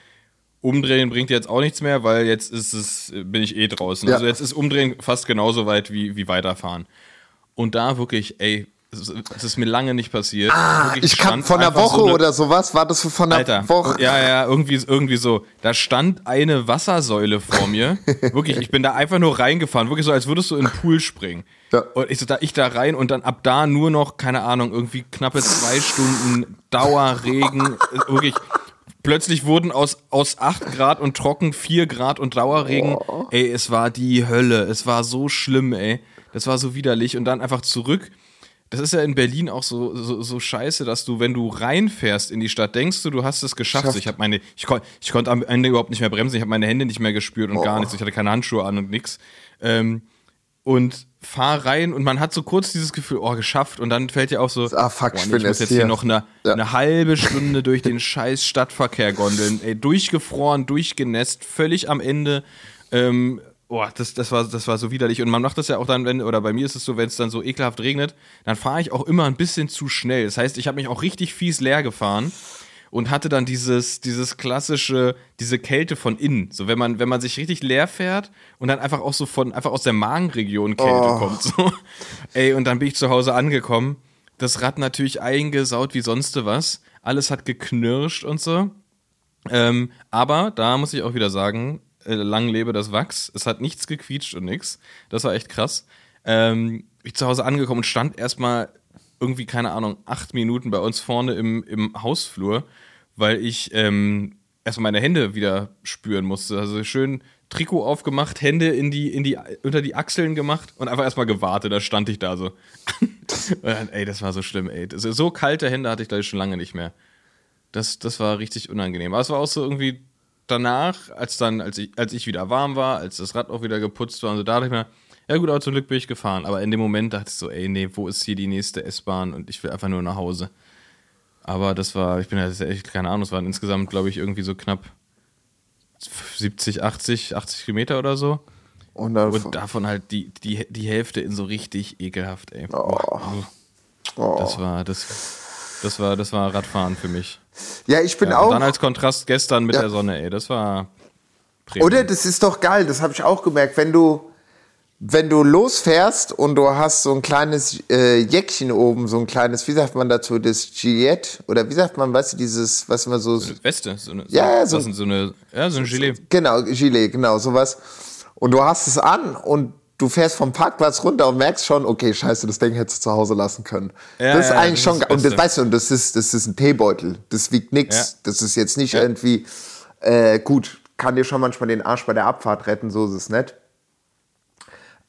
umdrehen bringt jetzt auch nichts mehr, weil jetzt ist es, bin ich eh draußen. Ja. Also jetzt ist umdrehen fast genauso weit wie, wie weiterfahren. Und da wirklich, ey, es ist, mir lange nicht passiert. Ah, Wirklich ich stand von der einfach Woche so eine- oder sowas, war das von der Alter, Woche? ja, ja, irgendwie, irgendwie so. Da stand eine Wassersäule vor mir. (laughs) wirklich, ich bin da einfach nur reingefahren. Wirklich so, als würdest du in den Pool springen. Ja. Und ich, so, da, ich da rein und dann ab da nur noch, keine Ahnung, irgendwie knappe zwei Stunden Dauerregen. (laughs) Wirklich. Plötzlich wurden aus, aus 8 Grad und trocken 4 Grad und Dauerregen. Ey, es war die Hölle. Es war so schlimm, ey. Das war so widerlich. Und dann einfach zurück. Das ist ja in Berlin auch so, so, so scheiße, dass du, wenn du reinfährst in die Stadt, denkst du, du hast es geschafft. Schafft. Ich habe meine, ich, kon, ich konnte am Ende überhaupt nicht mehr bremsen, ich habe meine Hände nicht mehr gespürt und gar nichts. Ich hatte keine Handschuhe an und nix. Ähm, und fahr rein und man hat so kurz dieses Gefühl, oh, geschafft. Und dann fällt dir auch so, Ah, fuck, boah, ich bin muss jetzt hier hier. noch eine, Ja. eine halbe Stunde durch den scheiß Stadtverkehr gondeln. Ey, durchgefroren, durchgenässt, völlig am Ende. Ähm, boah, das, das, war, das war so widerlich. Und man macht das ja auch dann, wenn, oder bei mir ist es so, wenn es dann so ekelhaft regnet, dann fahre ich auch immer ein bisschen zu schnell. Das heißt, ich habe mich auch richtig fies leer gefahren und hatte dann dieses, dieses klassische, diese Kälte von innen. So, wenn man, wenn man sich richtig leer fährt und dann einfach auch so von, einfach aus der Magenregion Kälte kommt. So. Ey, und dann bin ich zu Hause angekommen. Das Rad natürlich eingesaut wie sonst was. Alles hat geknirscht und so. Ähm, aber da muss ich auch wieder sagen, äh, lang lebe das Wachs. Es hat nichts gequietscht und nix. Das war echt krass. Ähm, ich zu Hause angekommen und stand erstmal irgendwie, keine Ahnung, acht Minuten bei uns vorne im, im Hausflur, weil ich ähm, erstmal meine Hände wieder spüren musste. Also schön Trikot aufgemacht, Hände in die, in die, unter die Achseln gemacht und einfach erstmal gewartet. Da stand ich da so. (laughs) dann, ey, das war so schlimm, ey. Das, so kalte Hände hatte ich, glaube ich, schon lange nicht mehr. Das, das war richtig unangenehm. Aber es war auch so irgendwie danach, als dann, als ich, als ich wieder warm war, als das Rad auch wieder geputzt war und so, da dachte ich mir, ja gut, aber zum Glück bin ich gefahren. Aber in dem Moment dachte ich so, ey, nee, wo ist hier die nächste S-Bahn und ich will einfach nur nach Hause. Aber das war, ich bin ja echt, keine Ahnung, es waren insgesamt, glaube ich, irgendwie so knapp 70, 80, 80 Kilometer oder so. Und, dann Und davon halt die, die, die Hälfte in so richtig ekelhaft, ey. Oh. Oh. Das war, das, das war, das war Radfahren für mich. ja, ich bin Ja, auch. und dann als Kontrast gestern mit Ja. der Sonne, ey. Das war. Premium. Oder das ist doch geil, das habe ich auch gemerkt, wenn du wenn du losfährst und du hast so ein kleines äh, Jäckchen oben, so ein kleines, wie sagt man dazu, das Gilet oder wie sagt man, weißt du, dieses, was man so Weste, so eine, Ja, so, so- so, so eine, ja, so ein Gilet. Genau, Gilet, genau, sowas. Und du hast es an und du fährst vom Parkplatz runter und merkst schon, okay, scheiße, das Ding hättest du zu Hause lassen können. Ja, das ist ja, eigentlich das schon ist das Und das weißt du, und das ist, das ist ein Teebeutel. Das wiegt nix. Ja. Das ist jetzt nicht irgendwie, äh, gut, kann dir schon manchmal den Arsch bei der Abfahrt retten, so ist es nicht.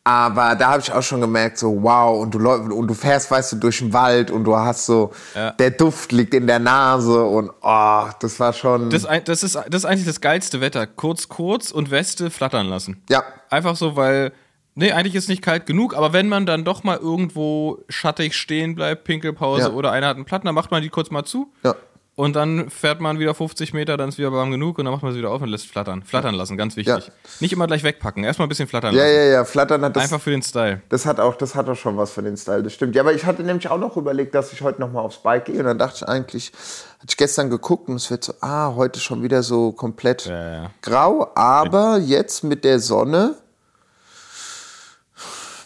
Aber da habe ich auch schon gemerkt, so wow, und du läufst und du fährst, weißt du, durch den Wald und du hast so, Ja. der Duft liegt in der Nase und oh, das war schon. Das, das, ist, das ist eigentlich das geilste Wetter. Kurz, kurz und Weste flattern lassen. ja, Einfach so, weil, nee, eigentlich ist nicht kalt genug, aber wenn man dann doch mal irgendwo schattig stehen bleibt, Pinkelpause Ja. oder einer hat einen Platten, dann macht man die kurz mal zu. ja. Und dann fährt man wieder 50 Meter, dann ist wieder warm genug und dann macht man sie wieder auf und lässt flattern. Flattern lassen, ganz wichtig. Ja. Nicht immer gleich wegpacken, erstmal ein bisschen flattern Ja, lassen. ja, ja, Flattern hat das. Einfach für den Style. Das hat auch, das hat auch schon was für den Style, das stimmt. Ja, aber ich hatte nämlich auch noch überlegt, dass ich heute noch mal aufs Bike gehe und dann dachte ich eigentlich, hatte ich gestern geguckt und es wird so, ah, heute schon wieder so komplett Ja, ja. grau, aber jetzt mit der Sonne,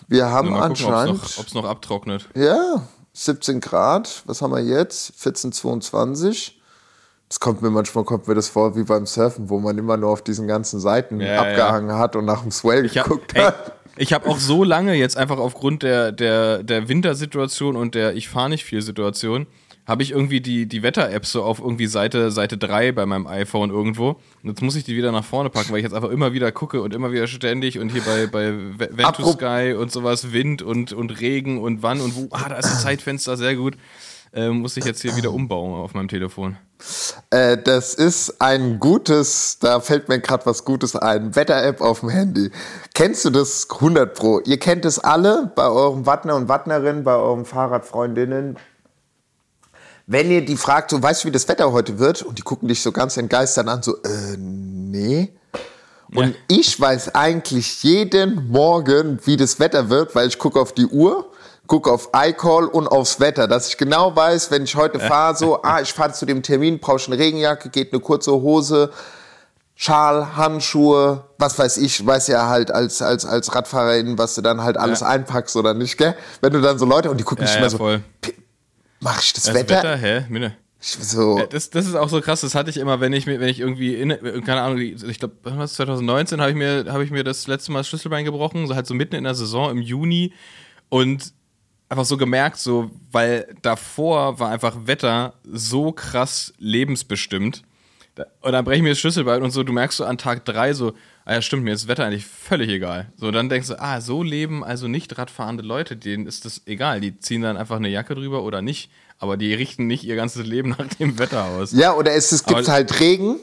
wir haben Mal gucken, ob anscheinend, es noch, noch abtrocknet. ja, 17 Grad, was haben wir jetzt? 14, 22. Das kommt mir manchmal kommt mir das vor wie beim Surfen, wo man immer nur auf diesen ganzen Seiten Ja, ja. abgehangen hat und nach dem Swell Ich habe geguckt hat. hab auch so lange jetzt einfach aufgrund der, der, der Wintersituation und der Ich fahre nicht viel Situation, habe ich irgendwie die, die Wetter-App so auf irgendwie Seite, Seite 3 bei meinem iPhone irgendwo. Und jetzt muss ich die wieder nach vorne packen, weil ich jetzt einfach immer wieder gucke und immer wieder ständig und hier bei, bei Ve- Vent to Sky und sowas, Wind und, und Regen und wann und wo. Ah, da ist ein Zeitfenster, sehr gut. Ähm, muss ich jetzt hier wieder umbauen auf meinem Telefon. Äh, das ist ein gutes, da fällt mir gerade was Gutes ein, Wetter-App auf dem Handy. Kennst du das 100 Pro? Ihr kennt es alle bei eurem Wattner und Wattnerin, bei euren Fahrradfreundinnen. Wenn ihr die fragt, so weißt du, wie das Wetter heute wird? Und die gucken dich so ganz entgeistert an, so, äh, nee. Und Ja. ich weiß eigentlich jeden Morgen, wie das Wetter wird, weil ich gucke auf die Uhr, gucke auf iCall und aufs Wetter, dass ich genau weiß, wenn ich heute fahre, so, ah, ich fahre zu dem Termin, brauche ich eine Regenjacke, geht eine kurze Hose, Schal, Handschuhe, was weiß ich, weiß ja halt als, als, als Radfahrerin, was du dann halt alles Ja. einpackst oder nicht, gell? Wenn du dann so Leute, und die gucken Ja, ja, immer so, voll. Mach ich das, Das Wetter? Wetter, hä? Minne. Ich so, Ja, Das, das ist auch so krass, das hatte ich immer, wenn ich mir, wenn ich irgendwie in, keine Ahnung, ich glaube, was 2019 habe ich mir, habe ich mir das letzte Mal das Schlüsselbein gebrochen, so halt so mitten in der Saison im Juni und einfach so gemerkt, so, weil davor war einfach Wetter so krass lebensbestimmt. Und dann breche ich mir das Schlüsselbein und so, du merkst so an Tag drei so, ah ja, stimmt, mir ist das Wetter eigentlich völlig egal. So, dann denkst du, ah, so leben also nicht radfahrende Leute, denen ist das egal. Die ziehen dann einfach eine Jacke drüber oder nicht, aber die richten nicht ihr ganzes Leben nach dem Wetter aus. Ja, oder es, es gibt halt Regen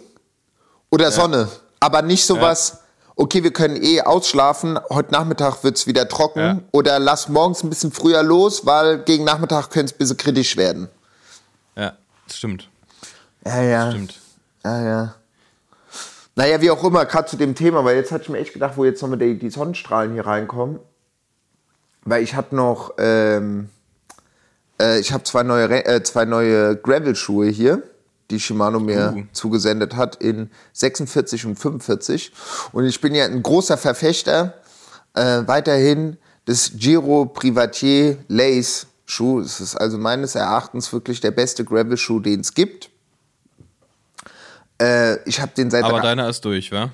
oder Sonne. Aber nicht sowas, okay, wir können eh ausschlafen, heute Nachmittag wird's wieder trocken. Ja. Oder lass morgens ein bisschen früher los, weil gegen Nachmittag könnte es ein bisschen kritisch werden. Ja, das stimmt. Ja, ja. Stimmt. Ja, ja. Naja, wie auch immer, gerade zu dem Thema, weil jetzt hatte ich mir echt gedacht, wo jetzt nochmal die, die Sonnenstrahlen hier reinkommen. Weil ich hatte noch, ähm, äh, ich habe zwei neue, äh, zwei neue Gravel-Schuhe hier, die Shimano mir Uh. zugesendet hat in 46 und 45. Und ich bin ja ein großer Verfechter äh, weiterhin des Giro Privatier Lace Schuh. Es ist also meines Erachtens wirklich der beste Gravel-Schuh, den es gibt. Äh, ich habe den seit Aber deiner ist durch, wa?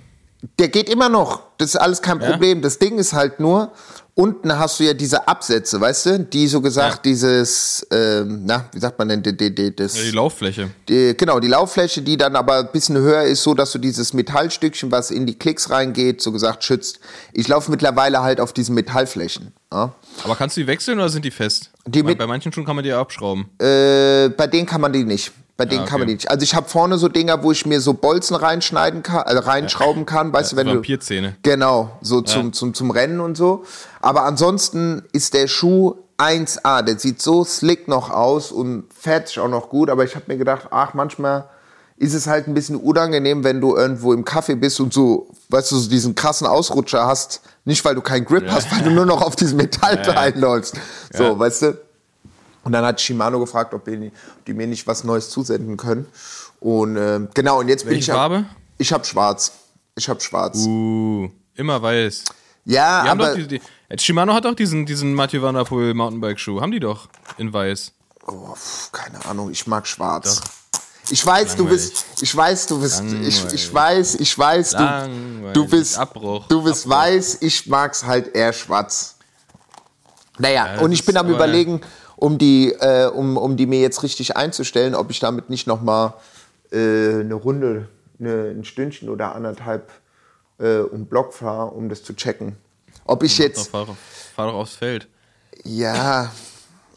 Der geht immer noch. Das ist alles kein Problem. Das Ding ist halt nur, unten hast du ja diese Absätze, weißt du, die so gesagt, Ja. dieses, ähm, na, wie sagt man denn, die, die, die, das, Ja, die Lauffläche. die, genau, die Lauffläche, die dann aber ein bisschen höher ist, so dass du dieses Metallstückchen, was in die Klicks reingeht, so gesagt schützt. Ich laufe mittlerweile halt auf diesen Metallflächen. Ja? Aber kannst du die wechseln oder sind die fest? Die bei manchen Schuhen kann man die ja abschrauben. Äh, bei denen kann man die nicht. Bei denen Ah, kann man okay. die nicht. Also ich habe vorne so Dinger, wo ich mir so Bolzen reinschneiden kann, also reinschrauben kann, weißt du, wenn du Vampirzähne. Genau, so zum, zum, zum Rennen und so. Aber ansonsten ist der Schuh 1A. Der sieht so slick noch aus und fährt sich auch noch gut. Aber ich habe mir gedacht, ach, manchmal ist es halt ein bisschen unangenehm, wenn du irgendwo im Café bist und so, weißt du, so diesen krassen Ausrutscher hast. Nicht, weil du keinen Grip hast, weil du nur noch auf diesem Metallteil läufst. So, Ja. weißt du? Und dann hat Shimano gefragt, ob die, ob die mir nicht was Neues zusenden können. Und ähm, genau, und jetzt bin Welche ich. Farbe? Ich habe schwarz. Ich habe schwarz. Uh, immer weiß. Ja, Die aber. doch die, die, äh, Shimano hat doch diesen, diesen Mathieu Van der Poel Mountainbike-Schuh. Haben die doch in weiß. Oh, pf, keine Ahnung, ich mag schwarz. Ich weiß, du bist, ich weiß, du bist, ich, ich weiß, ich weiß, du, Langweilig. du bist, Abbruch. du bist Abbruch. weiß, ich mag's halt eher schwarz. Naja, das und ich bin am überlegen, um die, äh, um, um die mir jetzt richtig einzustellen, ob ich damit nicht noch mal äh, eine Runde, eine, ein Stündchen oder anderthalb äh, um Block fahre, um das zu checken. Ob ich jetzt, fahr, doch, fahr doch aufs Feld. ja,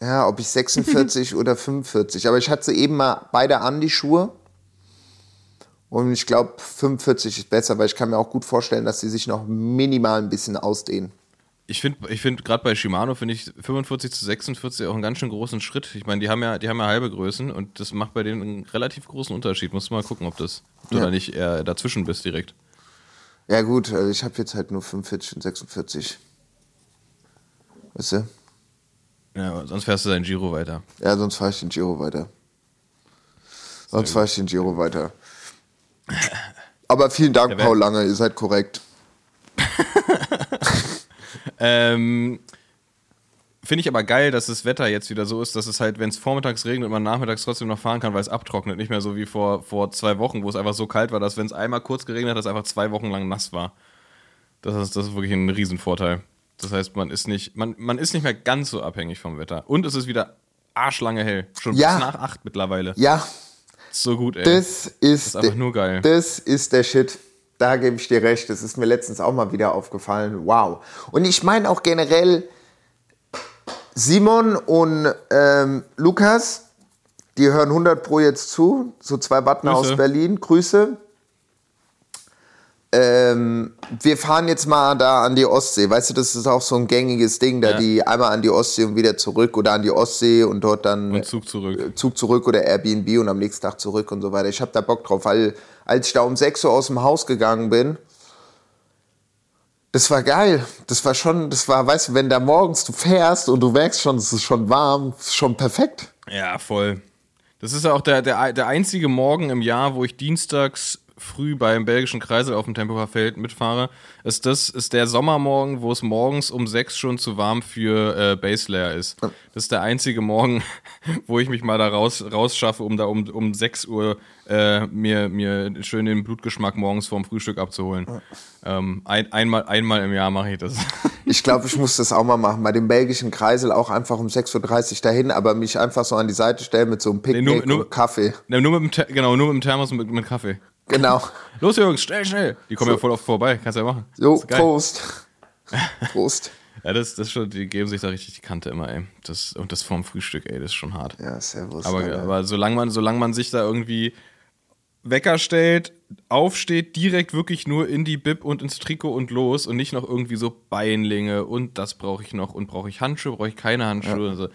ja, ob ich 46 (laughs) oder 45. Aber ich hatte sie eben mal beide an, die Schuhe. Und ich glaube, 45 ist besser, weil ich kann mir auch gut vorstellen, dass sie sich noch minimal ein bisschen ausdehnen. Ich finde, ich find, gerade bei Shimano finde ich 45 zu 46 auch einen ganz schön großen Schritt. Ich meine, die haben ja, die haben ja halbe Größen und das macht bei denen einen relativ großen Unterschied. Musst du mal gucken, ob das, ob du Ja. da nicht eher dazwischen bist direkt. Ja gut, also ich habe jetzt halt nur 45 und 46. Weißt du? Ja, sonst fährst du dein Giro weiter. Ja, sonst fahre ich den Giro weiter. Sonst fahre ich den Giro weiter. Aber vielen Dank, Paul Lange, ihr seid korrekt. Ähm, Finde ich aber geil, dass das Wetter jetzt wieder so ist, dass es halt, wenn es vormittags regnet, man nachmittags trotzdem noch fahren kann, weil es abtrocknet. Nicht mehr so wie vor, vor zwei Wochen, wo es einfach so kalt war, dass wenn es einmal kurz geregnet hat, es einfach zwei Wochen lang nass war. Das ist, das ist wirklich ein Riesenvorteil. Das heißt, man ist nicht, man, man ist nicht mehr ganz so abhängig vom Wetter. Und es ist wieder arschlange hell. Schon Ja. bis nach acht mittlerweile. Ja, So gut, ey. Das ist, ist einfach der- nur geil. Das ist der Shit. Da gebe ich dir recht. Das ist mir letztens auch mal wieder aufgefallen. Wow. Und ich meine auch generell, Simon und ähm, Lukas, die hören 100 Pro jetzt zu. So zwei Button Grüße. aus Berlin. Grüße. Ähm, wir fahren jetzt mal da an die Ostsee. Weißt du, das ist auch so ein gängiges Ding, da Ja. die einmal an die Ostsee und wieder zurück oder an die Ostsee und dort dann Und Zug zurück. Zug zurück oder Airbnb und am nächsten Tag zurück und so weiter. Ich habe da Bock drauf, weil als ich da um 6 Uhr aus dem Haus gegangen bin, das war geil. Das war schon, das war, weißt du, wenn da morgens du fährst und du merkst schon, es ist schon warm, ist schon perfekt. Ja, voll. Das ist auch der, der, der einzige Morgen im Jahr, wo ich dienstags früh beim belgischen Kreisel auf dem Tempelhofer mitfahre. Ist das ist der Sommermorgen, wo es morgens um sechs schon zu warm für äh, Baselayer ist. Das ist der einzige Morgen, (laughs) wo ich mich mal da raus, rausschaffe, um da um, um 6 Uhr äh, mir, mir schön den Blutgeschmack morgens vorm Frühstück abzuholen. Ähm, ein, einmal, einmal im Jahr mache ich das. (laughs) Ich glaube, ich muss das auch mal machen. Bei dem belgischen Kreisel auch einfach um 6.30 Uhr dahin, aber mich einfach so an die Seite stellen mit so einem Picknick nur- nur- und Kaffee. Ne, nur mit dem, genau, nur mit dem Thermos und mit, mit Kaffee. Genau. (laughs) Los, Jungs, schnell, schnell. Die kommen ja voll oft vorbei. Kannst ja machen. Jo. Prost. (laughs) Prost. Ja, das, das schon, die geben sich da richtig die Kante immer, ey. Das, und das vorm Frühstück, ey, das ist schon hart. Ja, servus. aber, Alter. aber solange man, solange man sich da irgendwie Wecker stellt, aufsteht, direkt wirklich nur in die Bib und ins Trikot und los und nicht noch irgendwie so Beinlinge und das brauche ich noch und brauche ich Handschuhe, brauche ich keine Handschuhe. Also,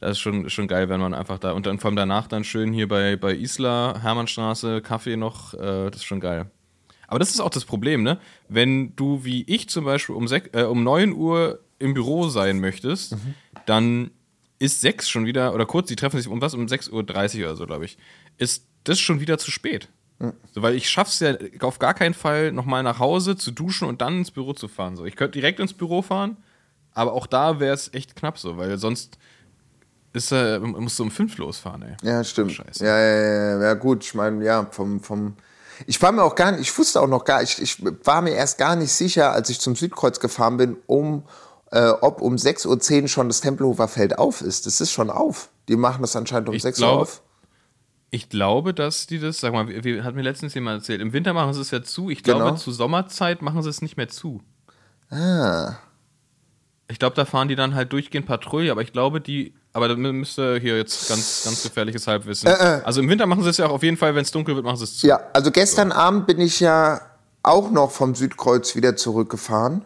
das ist schon, schon geil, wenn man einfach da und dann vor allem danach dann schön hier bei, bei Isla, Hermannstraße, Kaffee noch, äh, das ist schon geil. Aber das ist auch das Problem, ne? Wenn du wie ich zum Beispiel um, sech, äh, um 9 Uhr im Büro sein möchtest, Mhm. dann ist 6 schon wieder, oder kurz, die treffen sich um was, um 6.30 Uhr oder so, glaube ich, ist das schon wieder zu spät. So, weil ich schaff's ja auf gar keinen Fall, nochmal nach Hause zu duschen und dann ins Büro zu fahren. So, ich könnte direkt ins Büro fahren, aber auch da wäre es echt knapp so, weil sonst ist, äh, musst du um 5 losfahren, ey. Ja, stimmt. Scheiße. Ja, ja, ja, ja, gut. Ich meine, ja, vom, vom. Ich war mir auch gar nicht, ich wusste auch noch gar ich, ich war mir erst gar nicht sicher, als ich zum Südkreuz gefahren bin, um, äh, ob um 6.10 Uhr schon das Tempelhofer Feld auf ist. Das ist schon auf. Die machen das anscheinend um Ich 6 Uhr glaub- auf. Ich glaube, dass die das, sag mal, wie, wie hat mir letztens jemand erzählt, im Winter machen sie es ja zu. Ich glaube, Genau. zu Sommerzeit machen sie es nicht mehr zu. Ah. Ich glaube, da fahren die dann halt durchgehend Patrouille, aber ich glaube, die, aber da mü- müsste hier jetzt ganz, ganz gefährliches Halbwissen. Äh, Also im Winter machen sie es ja auch auf jeden Fall, wenn es dunkel wird, machen sie es zu. Ja, also gestern Abend bin ich ja auch noch vom Südkreuz wieder zurückgefahren.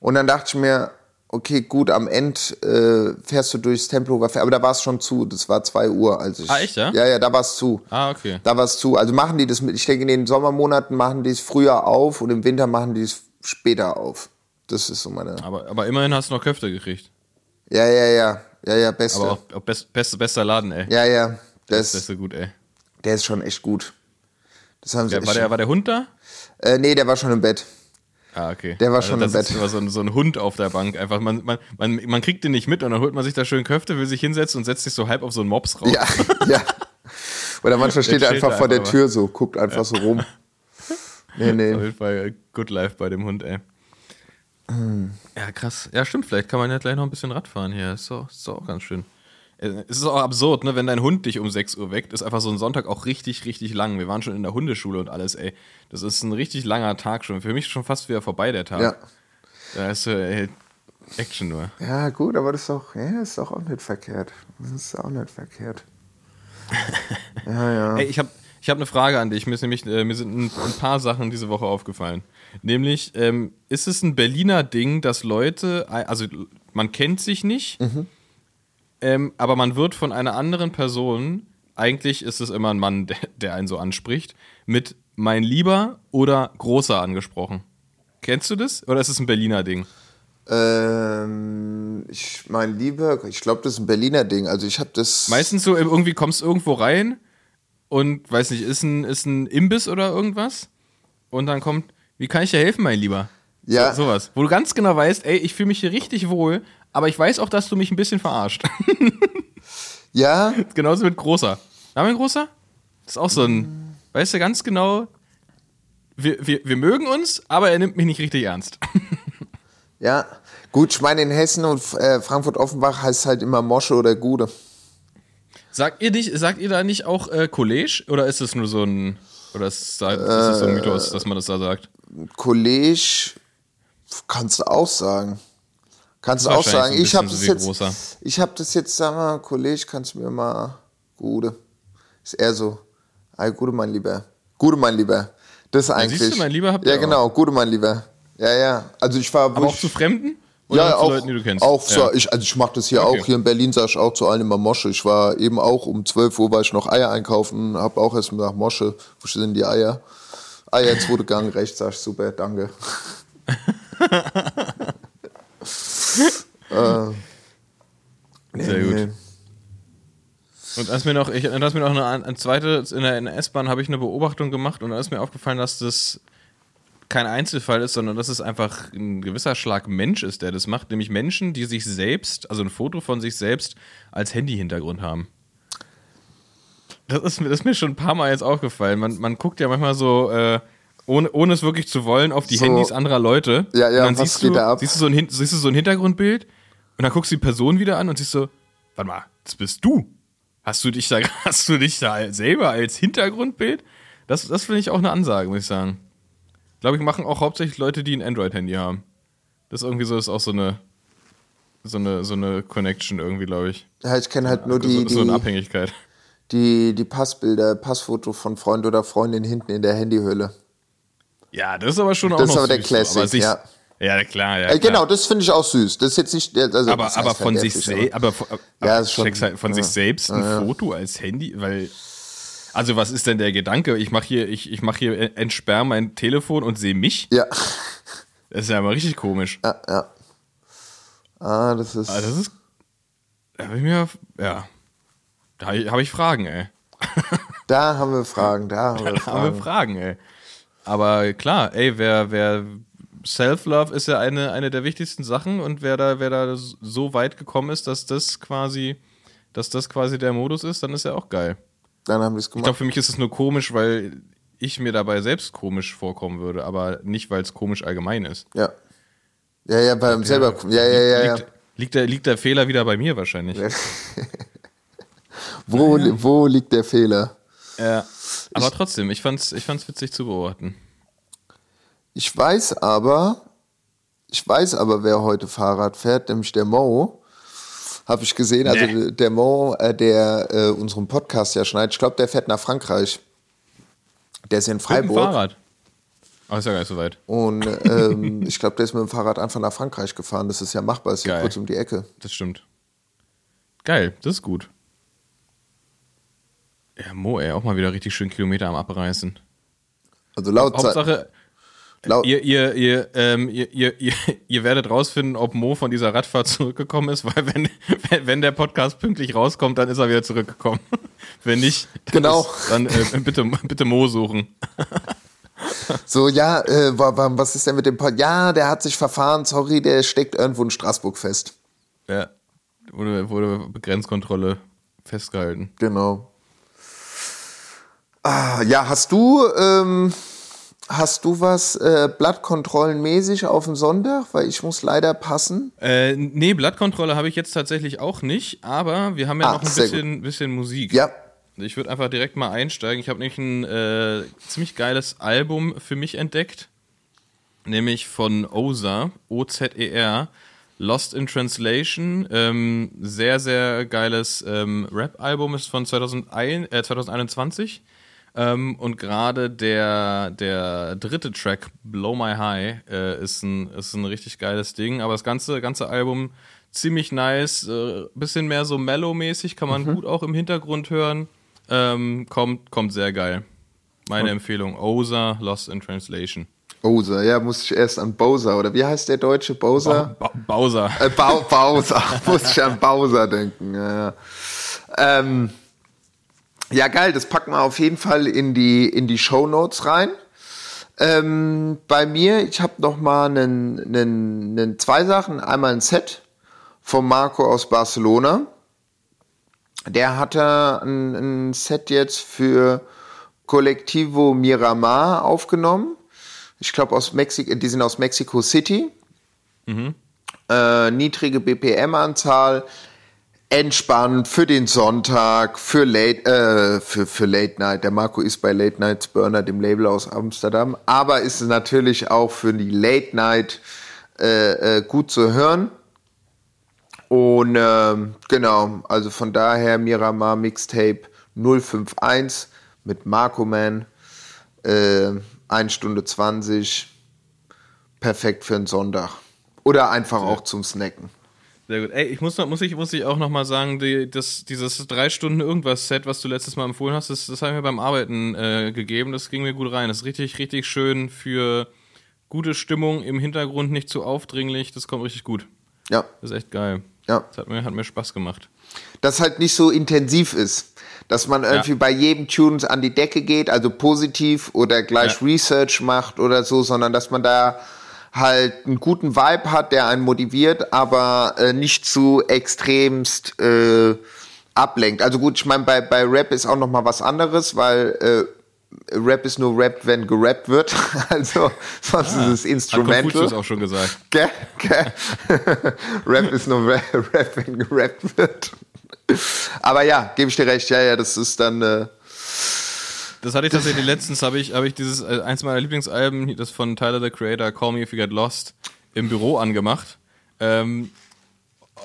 Und dann dachte ich mir, okay, gut, am Ende äh, fährst du durchs Tempelhofer Feld. Aber da war es schon zu. Das war 2 Uhr. Als ich, Ah, echt, ja? Ja, ja, da war es zu. Ah, okay. Da war es zu. Also machen die das mit, ich denke, in den Sommermonaten machen die es früher auf und im Winter machen die es später auf. Das ist so meine. Aber, aber immerhin hast du noch Köfte gekriegt. Ja, ja, ja. Ja, ja, beste. Aber auch, auch best, best, bester Laden, ey. ja, ja. Das, Das, ist so gut, ey. der ist schon echt gut. Das haben sie Der, echt war, der, war der Hund da? äh, nee, der war schon im Bett. Ah, okay. Der war schon da im Bett. immer so ein, so ein Hund auf der Bank. Einfach, man, man, man, man kriegt den nicht mit und dann holt man sich da schön Köfte, will sich hinsetzen und setzt sich so halb auf so einen Mops rauf. Ja, ja. Oder manchmal (laughs) steht er einfach vor der Tür so, guckt einfach so rum. (laughs) Nee, Auf nee. jeden Fall good life bei dem Hund, ey. Ja, krass. Ja, stimmt. Vielleicht kann man ja gleich noch ein bisschen Radfahren hier. Ist doch, ist doch auch ganz schön. Äh, Es ist auch absurd, ne? Wenn dein Hund dich um 6 Uhr weckt, ist einfach so ein Sonntag auch richtig, richtig lang. Wir waren schon in der Hundeschule und alles, ey. Das ist ein richtig langer Tag schon. Für mich schon fast wieder vorbei, der Tag. Ja. Da ist so, ey, Action nur. ja, gut, aber das ist auch, ja, ist doch auch nicht verkehrt. Das ist auch nicht verkehrt. (laughs) Ja, ja. Ey, ich habe ich hab eine Frage an dich. Mir, ist nämlich, äh, mir sind ein, ein paar Sachen diese Woche aufgefallen. Nämlich, ähm, ist es ein Berliner Ding, dass Leute, also man kennt sich nicht, ähm, aber man wird von einer anderen Person, eigentlich ist es immer ein Mann, (laughs) der, der einen so anspricht, mit mein Lieber oder Großer angesprochen. Kennst du das? Oder ist es ein Berliner Ding? Ähm, ich mein Lieber, ich glaube, das ist ein Berliner Ding. Also ich habe das. Meistens so, irgendwie kommst du irgendwo rein und, weiß nicht, ist ein, ist ein Imbiss oder irgendwas und dann kommt, wie kann ich dir helfen, mein Lieber? Ja. So, sowas. Wo du ganz genau weißt, ey, ich fühle mich hier richtig wohl, aber ich weiß auch, dass du mich ein bisschen verarscht. (laughs) Ja, (laughs) Genauso mit Großer. Einen Großer? Das ist auch so ein, weißt du ganz genau, wir, wir, wir mögen uns, aber er nimmt mich nicht richtig ernst. (laughs) ja. Gut, ich meine, in Hessen und äh, Frankfurt-Offenbach heißt es halt immer Mosche oder Gude. Sagt ihr, nicht, sagt ihr da nicht auch äh, College oder ist es nur so ein, oder ist ist es so ein Mythos, dass man das da sagt? College kannst du auch sagen. Kannst du auch sagen. Ich habe das jetzt, ich habe das jetzt, sag mal, Kollege, kannst du mir mal, Gude. Ist eher so, ey, Gude, mein Lieber. Gude, mein Lieber. Das ist eigentlich. siehst du, mein Lieber habt Ja, ihr auch. genau, Gude, mein Lieber. Ja, ja. Also ich war, Aber auch zu Fremden? Ja, zu auch, Leuten, die du kennst? Auch ja. so, ich, also ich mache das hier Okay. auch. Hier in Berlin sag ich auch zu allen immer Mosche. Ich war eben auch um 12 Uhr war ich noch Eier einkaufen, habe auch erst nach Mosche. Wo sind die Eier? Eier, zweite Gang, rechts, ich, super, danke. (laughs) äh, nee, Sehr gut. nee. Und ist mir noch, ich, da ist mir noch eine, eine zweite, in der, in der S-Bahn habe ich eine Beobachtung gemacht und da ist mir aufgefallen, dass das kein Einzelfall ist, sondern dass es einfach ein gewisser Schlag Mensch ist, der das macht. Nämlich Menschen, die sich selbst, also ein Foto von sich selbst als Handy-Hintergrund haben. Das ist, mir, das ist mir schon ein paar Mal jetzt aufgefallen. Man, man guckt ja manchmal so, äh, ohne, ohne es wirklich zu wollen, auf die So. Handys anderer Leute. Ja, ja, und dann was siehst geht du, da ab? Siehst du, so ein, siehst du so ein Hintergrundbild und dann guckst du die Person wieder an und siehst so, warte mal, das bist du. Hast du dich da, (laughs) hast du dich da selber als Hintergrundbild? Das, das finde ich auch eine Ansage, muss ich sagen. Glaube ich, machen auch hauptsächlich Leute, die ein Android-Handy haben. Das ist irgendwie so, ist auch so eine, so eine, so eine Connection irgendwie, glaube ich. Ja, ich kenne halt nur so, die, so eine die, Abhängigkeit. Die, die Passbilder, Passfoto von Freund oder Freundin hinten in der Handyhülle. Ja, das ist aber schon auch Das noch ist aber der süß, Classic, aber sich, ja. Ja, klar, ja. Äh, klar. genau, das finde ich auch süß. Das ist jetzt nicht, also, aber, aber von sich selbst, aber, aber Ja, schon- halt von ja. sich selbst ein Ja. Foto als Handy, weil also was ist denn der Gedanke? Ich mache hier, ich, ich mache hier entsperr mein Telefon und sehe mich. Ja, (laughs) Das ist ja mal richtig komisch. ja, ja. Ah, das ist. Also das ist, da habe ich mir, ja, da habe ich Fragen, ey. Da haben wir Fragen, da haben (laughs) wir Da haben wir Fragen. Fragen, ey. Aber klar, ey, wer, wer Self-Love ist ja eine, eine der wichtigsten Sachen und wer da, wer da so weit gekommen ist, dass das quasi, dass das quasi der Modus ist, dann ist ja auch geil. Dann haben wir es Ich glaube, gemacht. für mich ist es nur komisch, weil ich mir dabei selbst komisch vorkommen würde, aber nicht, weil es komisch allgemein ist. Ja. Ja, ja, beim selber. Ja, ja, ja, ja. Liegt, liegt, der, liegt der Fehler wieder bei mir wahrscheinlich. (laughs) Wo, wo liegt der Fehler? Ja. Aber trotzdem, ich fand's, ich fand's witzig zu beobachten. Ich weiß aber, ich weiß aber, wer heute Fahrrad fährt, nämlich der Mo. Habe ich gesehen. Also Nee. der Mo, äh, der äh, unseren Podcast ja schneidet, ich glaube, der fährt nach Frankreich. Der ist in Mit dem Freiburg. Fahrrad. Oh, ist ja gar nicht so weit. Und ähm, (laughs) ich glaube, der ist mit dem Fahrrad einfach nach Frankreich gefahren. Das ist ja machbar, ist ja kurz um die Ecke. Das stimmt. Geil, das ist gut. Ja, Mo, ey, auch mal wieder richtig schön Kilometer am Abreißen. Also laut, Hauptsache, laut ihr, ihr, ihr, ähm, ihr, ihr, ihr, ihr werdet rausfinden, ob Mo von dieser Radfahrt zurückgekommen ist, weil wenn, wenn, der Podcast pünktlich rauskommt, dann ist er wieder zurückgekommen. (laughs) Wenn nicht, dann, Genau. ist, dann äh, bitte, bitte Mo suchen. (laughs) so, ja, äh, wa- wa- was ist denn mit dem Pod? Ja, der hat sich verfahren, sorry, der steckt irgendwo in Straßburg fest. Ja, wurde, wurde Grenzkontrolle festgehalten. Genau. Ah, ja, hast du, ähm, hast du was äh, Blattkontrollenmäßig auf den Sonntag? Weil ich muss leider passen. Äh, nee, Blattkontrolle habe ich jetzt tatsächlich auch nicht, aber wir haben ja Ah, noch ein bisschen, bisschen Musik. Ja, Ich würde einfach direkt mal einsteigen. Ich habe nämlich ein äh, ziemlich geiles Album für mich entdeckt, nämlich von Ozer, O-Z-E-R, Lost in Translation. Ähm, sehr, sehr geiles ähm, Rap-Album, ist von 2001, äh, 2021. Ähm, und gerade der, der dritte Track, Blow My High, äh, ist, ein, ist ein richtig geiles Ding. Aber das ganze, ganze Album ziemlich nice, äh, bisschen mehr so mellow-mäßig, kann man gut auch im Hintergrund hören. Ähm, kommt, kommt sehr geil. Meine Empfehlung, Oza, Lost in Translation. Bowser, ja, muss ich erst an Bowser, oder wie heißt der deutsche Bowser? Ba Bowser. Äh, Bau Bowser, (laughs) muss ich an Bowser denken. Ja, ja. Ähm, ja, geil, das packen wir auf jeden Fall in die, in die Show Notes rein. Ähm, bei mir, ich habe noch mal einen, einen, einen, zwei Sachen. Einmal ein Set von Marco aus Barcelona. Der hatte ein, ein Set jetzt für Collectivo Miramar aufgenommen. Ich glaube aus Mexiko, die sind aus Mexico City äh, niedrige BPM-Anzahl, entspannt für den Sonntag, für Late, äh, für, für Late Night. Der Marco ist bei Late Nights Burner, dem Label aus Amsterdam, aber ist natürlich auch für die Late Night äh, äh, gut zu hören. Und ähm, genau, also von daher Miramar Mixtape 051 mit Marco Man, äh, 1 Stunde 20, perfekt für einen Sonntag. Oder einfach auch zum Snacken. Sehr gut. Ey, ich muss, noch, muss, ich, muss ich auch noch mal sagen, die, das, dieses drei Stunden irgendwas Set, was du letztes Mal empfohlen hast, das, das habe ich mir beim Arbeiten äh, gegeben. Das ging mir gut rein. Das ist richtig, richtig schön für gute Stimmung im Hintergrund, nicht zu aufdringlich. Das kommt richtig gut. Ja, Das ist echt geil. ja. Das hat mir, hat mir Spaß gemacht. Dass halt nicht so intensiv ist. Dass man irgendwie Ja. bei jedem Tunes an die Decke geht, also positiv oder gleich Ja. Research macht oder so, sondern dass man da halt einen guten Vibe hat, der einen motiviert, aber äh, nicht zu extremst äh, ablenkt. Also gut, ich meine, bei, bei Rap ist auch noch mal was anderes, weil äh, Rap ist nur Rap, wenn gerappt wird. (laughs) Also sonst ist es Hat Instrumental. Konfuzius auch schon gesagt. (laughs) Gell? Gell? (laughs) Rap ist nur Rap, Rap, wenn gerappt wird. Aber ja, gebe ich dir recht, ja, ja, das ist dann. Äh, Das hatte ich tatsächlich letztens, habe ich, habe ich dieses, äh, eins meiner Lieblingsalben, das von Tyler the Creator, Call Me If You Get Lost, im Büro angemacht. Ähm,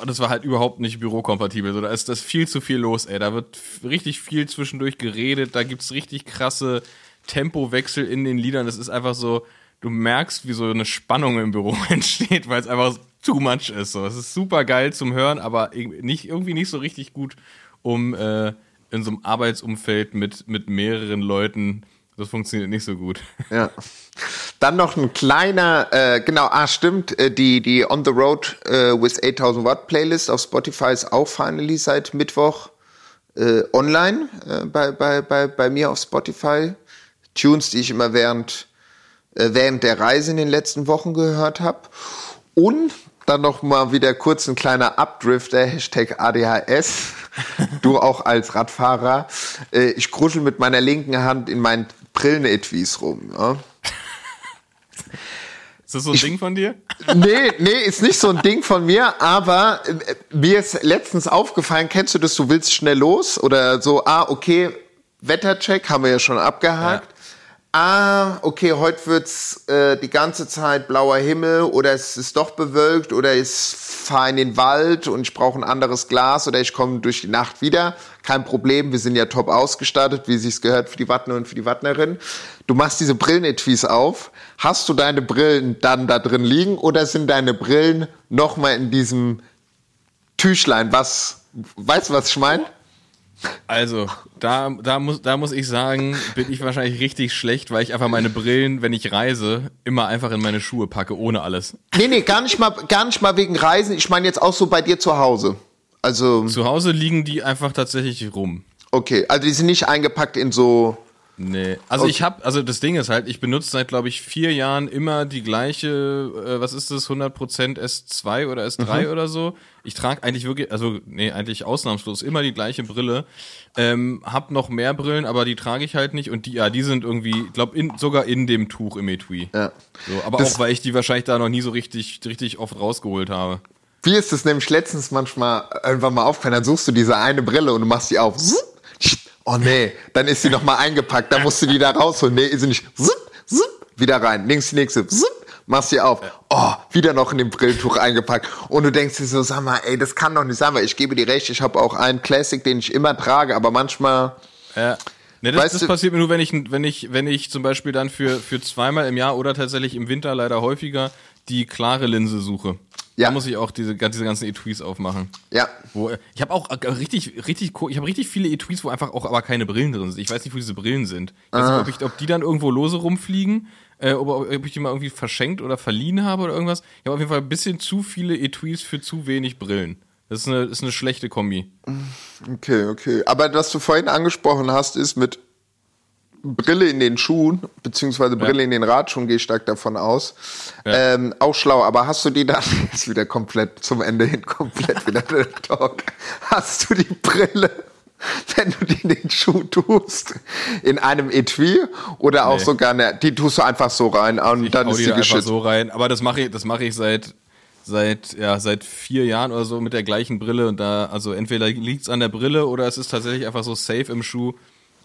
und das war halt überhaupt nicht bürokompatibel. So, da ist das viel zu viel los, ey. Da wird richtig viel zwischendurch geredet, da gibt's richtig krasse Tempowechsel in den Liedern. Das ist einfach so, du merkst, wie so eine Spannung im Büro (laughs) entsteht, weil es einfach too much ist. So. Es ist super geil zum Hören, aber nicht, irgendwie nicht so richtig gut, um äh, in so einem Arbeitsumfeld mit, mit mehreren Leuten, das funktioniert nicht so gut. ja. Dann noch ein kleiner, äh, genau, ah, stimmt, äh, die, die On the Road äh, with 8000 Watt Playlist auf Spotify ist auch finally seit Mittwoch äh, online äh, bei, bei, bei, bei mir auf Spotify. Tunes, die ich immer während, äh, während der Reise in den letzten Wochen gehört habe. Und dann noch mal wieder kurz ein kleiner Updrifter, Hashtag ADHS. Du auch als Radfahrer. Äh, ich kruschel mit meiner linken Hand in mein Brillenetwies rum. Ja. Ist das so ein Ding von dir? nee, nee, ist nicht so ein Ding von mir, aber äh, mir ist letztens aufgefallen, kennst du das, du willst schnell los oder so, ah, okay, Wettercheck haben wir ja schon abgehakt. Ah, okay, heute wird's äh, die ganze Zeit blauer Himmel oder es ist doch bewölkt oder ich fahre in den Wald und ich brauche ein anderes Glas oder ich komme durch die Nacht wieder. Kein Problem, wir sind ja top ausgestattet, wie sich's gehört für die Wattner und für die Wattnerin. Du machst diese Brillenetwies auf. Hast du deine Brillen dann da drin liegen oder sind deine Brillen nochmal in diesem Tüchlein? Was, weißt du, was ich meine? Also, da, da, muss, da muss ich sagen, bin ich wahrscheinlich richtig schlecht, weil ich einfach meine Brillen, wenn ich reise, immer einfach in meine Schuhe packe, ohne alles. Nee, nee, gar nicht mal, gar nicht mal wegen Reisen. Ich meine jetzt auch so bei dir zu Hause. Also, Zu Hause liegen die einfach tatsächlich rum. okay, also die sind nicht eingepackt in so. Nee. Also Okay. ich habe, also das Ding ist halt, ich benutze seit, glaube ich, vier Jahren immer die gleiche, äh, was ist das, 100% S2 oder S3 oder so. Ich trage eigentlich wirklich, also nee, eigentlich ausnahmslos immer die gleiche Brille. Ähm, hab noch mehr Brillen, aber die trage ich halt nicht und die, ja, die sind irgendwie, glaube in, sogar in dem Tuch im Etui. Ja. So, aber Das- auch, weil ich die wahrscheinlich da noch nie so richtig, richtig oft rausgeholt habe. Wie ist es nämlich letztens manchmal irgendwann mal aufgefallen, dann suchst du diese eine Brille und du machst die auf. Zup. Oh nee, dann ist sie noch mal eingepackt, dann musst du die da rausholen. Nee, ist sie nicht. Zup, zup, Wieder rein. Links die nächste. Zup, Machst sie auf. Oh, wieder noch in dem Brilltuch eingepackt. Und du denkst dir so, sag mal, ey, das kann doch nicht sein, weil ich gebe dir recht, ich habe auch einen Classic, den ich immer trage, aber manchmal. Ja. Ne, das, Weißt das passiert mir nur, wenn ich, wenn ich, wenn ich zum Beispiel dann für, für zweimal im Jahr oder tatsächlich im Winter leider häufiger die klare Linse suche. Ja. Da muss ich auch diese, diese ganzen Etuis aufmachen. Ja. Wo, ich habe auch äh, richtig, richtig, ich habe richtig viele Etuis, wo einfach auch aber keine Brillen drin sind. Ich weiß nicht, wo diese Brillen sind. Ich weiß Ah. nicht, ob, ich, ob die dann irgendwo lose rumfliegen, äh, ob, ob ich die mal irgendwie verschenkt oder verliehen habe oder irgendwas. Ich habe auf jeden Fall ein bisschen zu viele Etuis für zu wenig Brillen. Das ist eine, ist eine schlechte Kombi. Okay, okay. Aber was du vorhin angesprochen hast, ist mit Brille in den Schuhen, beziehungsweise Brille in den Radschuhen, gehe ich stark davon aus. Ähm, auch schlau, aber hast du die dann, (laughs) ist wieder komplett zum Ende hin, komplett wieder (laughs) der Talk. Hast du die Brille, (laughs) wenn du die in den Schuh tust, in einem Etui oder auch Nee. sogar, ne, die tust du einfach so rein und dann hau ist die einfach geschützt. so rein. Aber das mache ich, das mache ich seit seit ja seit vier Jahren oder so mit der gleichen Brille und da also entweder liegt's an der Brille oder es ist tatsächlich einfach so safe im Schuh.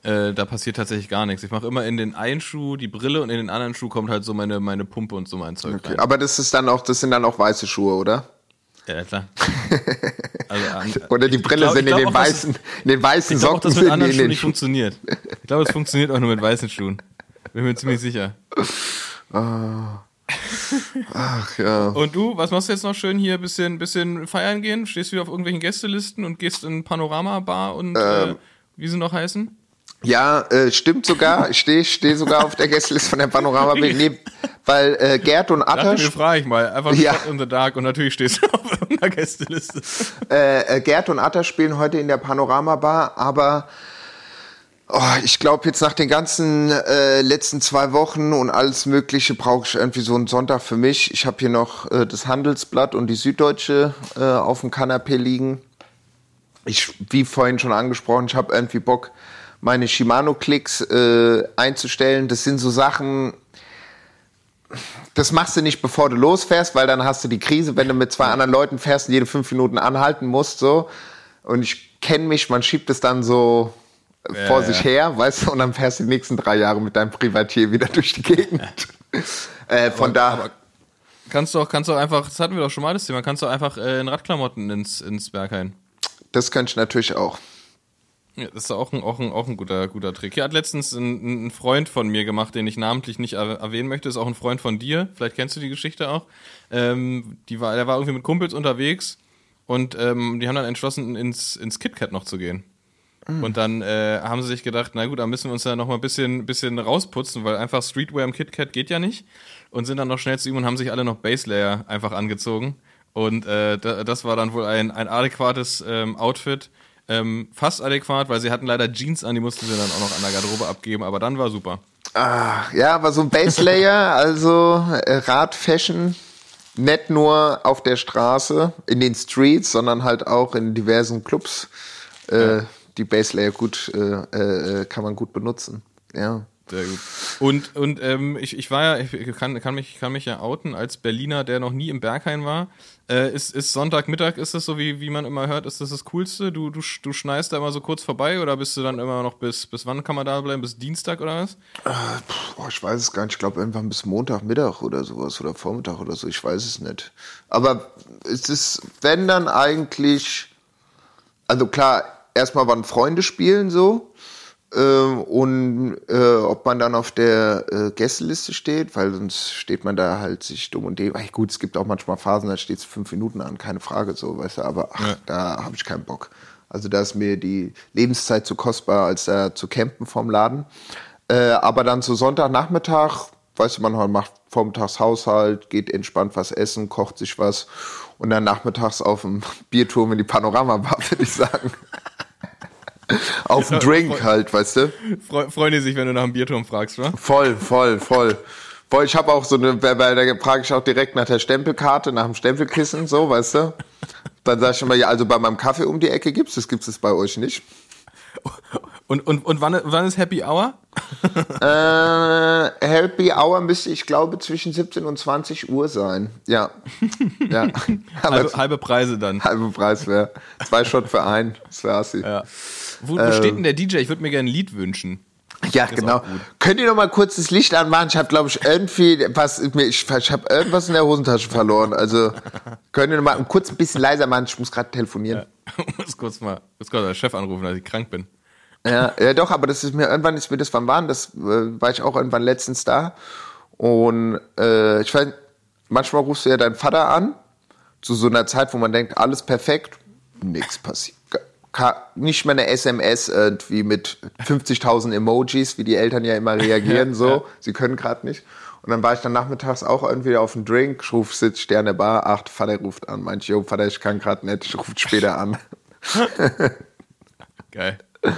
Äh, da passiert tatsächlich gar nichts. Ich mache immer in den einen Schuh die Brille und in den anderen Schuh kommt halt so meine meine Pumpe und so mein Zeug Okay, rein. aber das ist dann auch, das sind dann auch weiße Schuhe, oder? Ja klar. (laughs) Also, an, Oder die ich Brille glaub- sind ich in den weißen, in den weißen Ich glaube auch, Socken dass mit anderen Schuhen nicht funktioniert. Ich glaube, es funktioniert auch nur mit weißen Schuhen. Bin mir ziemlich sicher. Ach ja. Und du, was machst du jetzt noch schön hier? Bisschen, bisschen feiern gehen? Stehst du wieder auf irgendwelchen Gästelisten und gehst in Panorama-Bar und Ähm. äh, wie sie noch heißen? Ja, äh, stimmt sogar. Ich stehe steh sogar auf der Gästeliste von der Panorama. Nee, weil äh, Gerd und Dachte Atta, mir, frage ich mal. Einfach Ja. Shot in the Dark und natürlich stehst du (laughs) auf irgendeiner Gästeliste. äh, äh, Gerd und Atta spielen heute in der Panorama Bar, aber oh, ich glaube jetzt nach den ganzen äh, letzten zwei Wochen und alles Mögliche brauche ich irgendwie so einen Sonntag für mich. Ich habe hier noch äh, das Handelsblatt und die Süddeutsche äh, auf dem Kanapee liegen. Ich, wie vorhin schon angesprochen, ich habe irgendwie Bock, meine Shimano-Klicks äh, einzustellen. Das sind so Sachen, das machst du nicht, bevor du losfährst, weil dann hast du die Krise, wenn du mit zwei anderen Leuten fährst und jede fünf Minuten anhalten musst, so. Und ich kenne mich, man schiebt es dann so äh, vor Ja, sich ja. her, weißt du, und dann fährst du die nächsten drei Jahre mit deinem Privatier wieder durch die Gegend. (laughs) äh, von da. aber- Kannst du auch, kannst du auch einfach, das hatten wir doch schon mal das Thema, kannst du einfach äh, in Radklamotten ins, ins Berghain. das könnte ich natürlich auch. Ja, das ist auch ein, auch ein, auch ein guter, guter Trick. Hier hat letztens ein, ein Freund von mir gemacht, den ich namentlich nicht er- erwähnen möchte. Ist auch ein Freund von dir. Vielleicht kennst du die Geschichte auch. Ähm, die war, der war irgendwie mit Kumpels unterwegs und ähm, die haben dann entschlossen, ins, ins KitKat noch zu gehen. Und dann äh, haben sie sich gedacht, na gut, dann müssen wir uns ja noch mal ein bisschen, bisschen rausputzen, weil einfach Streetwear im KitKat geht ja nicht. Und sind dann noch schnell zu ihm und haben sich alle noch Baselayer einfach angezogen. Und äh, da, das war dann wohl ein, ein adäquates ähm, Outfit. Ähm, fast adäquat, weil sie hatten leider Jeans an, die mussten sie dann auch noch an der Garderobe abgeben, aber dann war super. Ah, ja, aber so ein Baselayer, also äh, Radfashion, nicht nur auf der Straße, in den Streets, sondern halt auch in diversen Clubs. Äh, Die Baselayer gut, äh, äh, kann man gut benutzen. Ja. Sehr gut. Und, und ähm, ich, ich war ja, ich kann, kann, mich, kann mich ja outen als Berliner, der noch nie im Berghain war. Äh, ist, ist Sonntagmittag, ist das so, wie, wie man immer hört, ist das das Coolste? Du, du, du schneist da immer so kurz vorbei oder bist du dann immer noch bis, bis wann kann man da bleiben? Bis Dienstag oder was? Äh, boah, ich weiß es gar nicht. Ich glaube irgendwann bis Montagmittag oder sowas oder Vormittag oder so. Ich weiß es nicht. Aber es ist, wenn dann eigentlich, also klar, erstmal wann Freunde spielen so. Ähm, und äh, ob man dann auf der äh, Gästeliste steht, weil sonst steht man da halt sich dumm und dem. Ach, gut, es gibt auch manchmal Phasen, da steht es fünf Minuten an, keine Frage so, weißt du, aber ach, Ja. da habe ich keinen Bock. Also da ist mir die Lebenszeit zu kostbar, als da zu campen vom Laden. Äh, aber dann zu Sonntagnachmittag, weißt du, man macht vormittags Haushalt, geht entspannt was essen, kocht sich was und dann nachmittags auf dem (laughs) Bierturm in die Panoramabar, (laughs) würde ich sagen. (laughs) auf den Drink halt, weißt du? Freu, freuen die sich, wenn du nach dem Bierturm fragst, wa? Voll, voll, voll. Voll, ich habe auch so eine, weil weil da frage ich auch direkt nach der Stempelkarte, nach dem Stempelkissen, so, weißt du? Dann sag ich immer, ja, also bei meinem Kaffee um die Ecke gibt's, das gibt's es bei euch nicht. (laughs) Und, und, und wann, wann ist Happy Hour? (laughs) Äh, Happy Hour müsste, ich glaube, zwischen 17 und 20 Uhr sein. Ja. (laughs) Ja. Halbe, halbe Preise dann. halbe Preis wäre. Zwei Shot für einen. Das wäre assi. Ja. Wo, wo steht denn der DJ? Ich würde mir gerne ein Lied wünschen. Ja, ist genau. Könnt ihr noch mal kurz das Licht anmachen? Ich habe, glaube ich, irgendwie was, ich, ich habe irgendwas in der Hosentasche verloren. Also könnt ihr noch mal kurz ein bisschen leiser machen? Ich muss gerade telefonieren. Ich (laughs) muss kurz mal, muss kurz mal den Chef anrufen, dass ich krank bin. Ja. ja, doch, aber das ist mir irgendwann ist mir das wann waren, das äh, war ich auch irgendwann letztens da und äh, ich weiß, manchmal rufst du ja deinen Vater an zu so einer Zeit, wo man denkt, alles perfekt, nichts passiert. Ka- Nicht mal eine SMS irgendwie mit 50.000 Emojis, wie die Eltern ja immer reagieren, (laughs) so. Sie können gerade nicht. Und dann war ich dann nachmittags auch irgendwie auf dem Drink, ich ruf, sitz Sterne Bar, ach, Vater ruft an. Meinte, jo, Vater, ich kann gerade nicht, ich rufe später an. Geil. (laughs)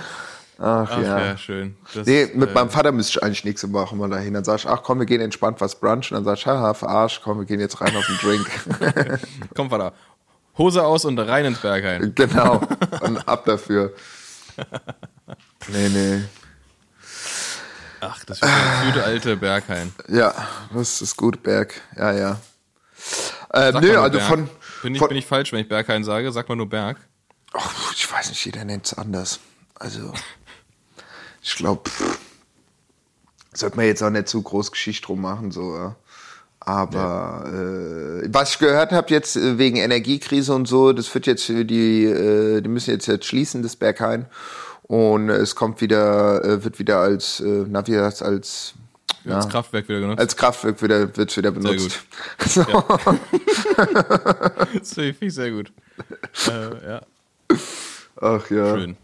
Ach, Ach ja, ja. schön. Das, Nee, mit äh, meinem Vater müsste ich eigentlich nächste Woche mal dahin. Dann sag ich, ach komm, wir gehen entspannt was brunchen. Dann sag ich, haha, verarscht, komm, wir gehen jetzt rein auf den Drink. (laughs) Komm, Vater. Hose aus und rein ins Berghain. (laughs) genau. Und ab dafür. Nee, nee. Ach, das ist das gute alte Berghain. Ja, das ist gut, Berg. Ja, ja. Äh, nö, also Berg. von. Bin ich, von bin ich falsch, wenn ich Berghain sage? Sag mal nur Berg. Ach, ich weiß nicht, jeder nennt es anders. Also, ich glaube, sollte man jetzt auch nicht zu groß Geschichte drum machen, so. Ja. Aber äh, was ich gehört habe jetzt äh, wegen Energiekrise und so, das wird jetzt für die, äh, die müssen jetzt, jetzt schließen, das Berghain. Und es kommt wieder, äh, wird wieder als, äh, na, wie heißt als, ja, Das Kraftwerk wieder genutzt. als Kraftwerk wieder, wird's wieder benutzt. (laughs) So. (laughs) das finde ich sehr gut. Äh, ja, Ach ja. schön.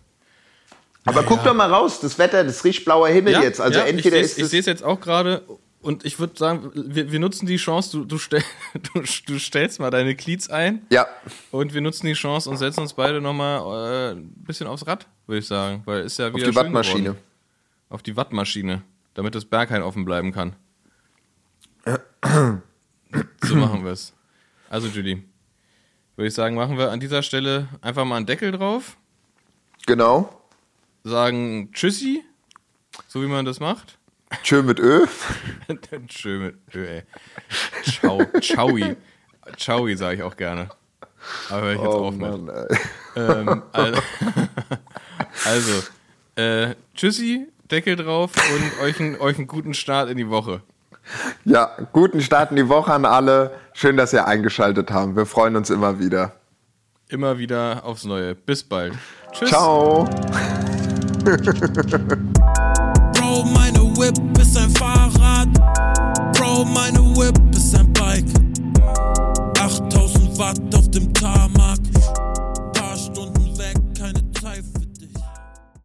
Aber guck doch mal raus, das Wetter, das riecht blauer Himmel jetzt. Also entweder ich ist ich sehe es jetzt auch gerade und ich würde sagen, wir, wir nutzen die Chance, du, du, stell, (laughs) du, du stellst mal deine Cleats ein Ja, und wir nutzen die Chance und setzen uns beide nochmal äh, ein bisschen aufs Rad, würde ich sagen. Weil ist ja auf wieder die schön Wattmaschine. geworden. Auf die Wattmaschine, damit das Berghain offen bleiben kann. so machen wir es. Also Judy, würde ich sagen, machen wir an dieser Stelle einfach mal einen Deckel drauf, Genau. Sagen Tschüssi, so wie man das macht. Tschö mit Ö. (laughs) Schön mit Ö, ey. Ciao, Ciaui. Ciaui sage ich auch gerne. Aber hör ich jetzt Oh auf mit. Mann, ey. Ähm, also, (laughs) also äh, tschüssi, Deckel drauf und euch, einen- euch einen guten Start in die Woche. Ja, guten Start in die Woche an alle. Schön, dass ihr eingeschaltet habt. Wir freuen uns immer wieder. Immer wieder aufs Neue. Bis bald. Tschüss. Ciao. Bro, meine Whip ist ein Fahrrad. Bro, meine Whip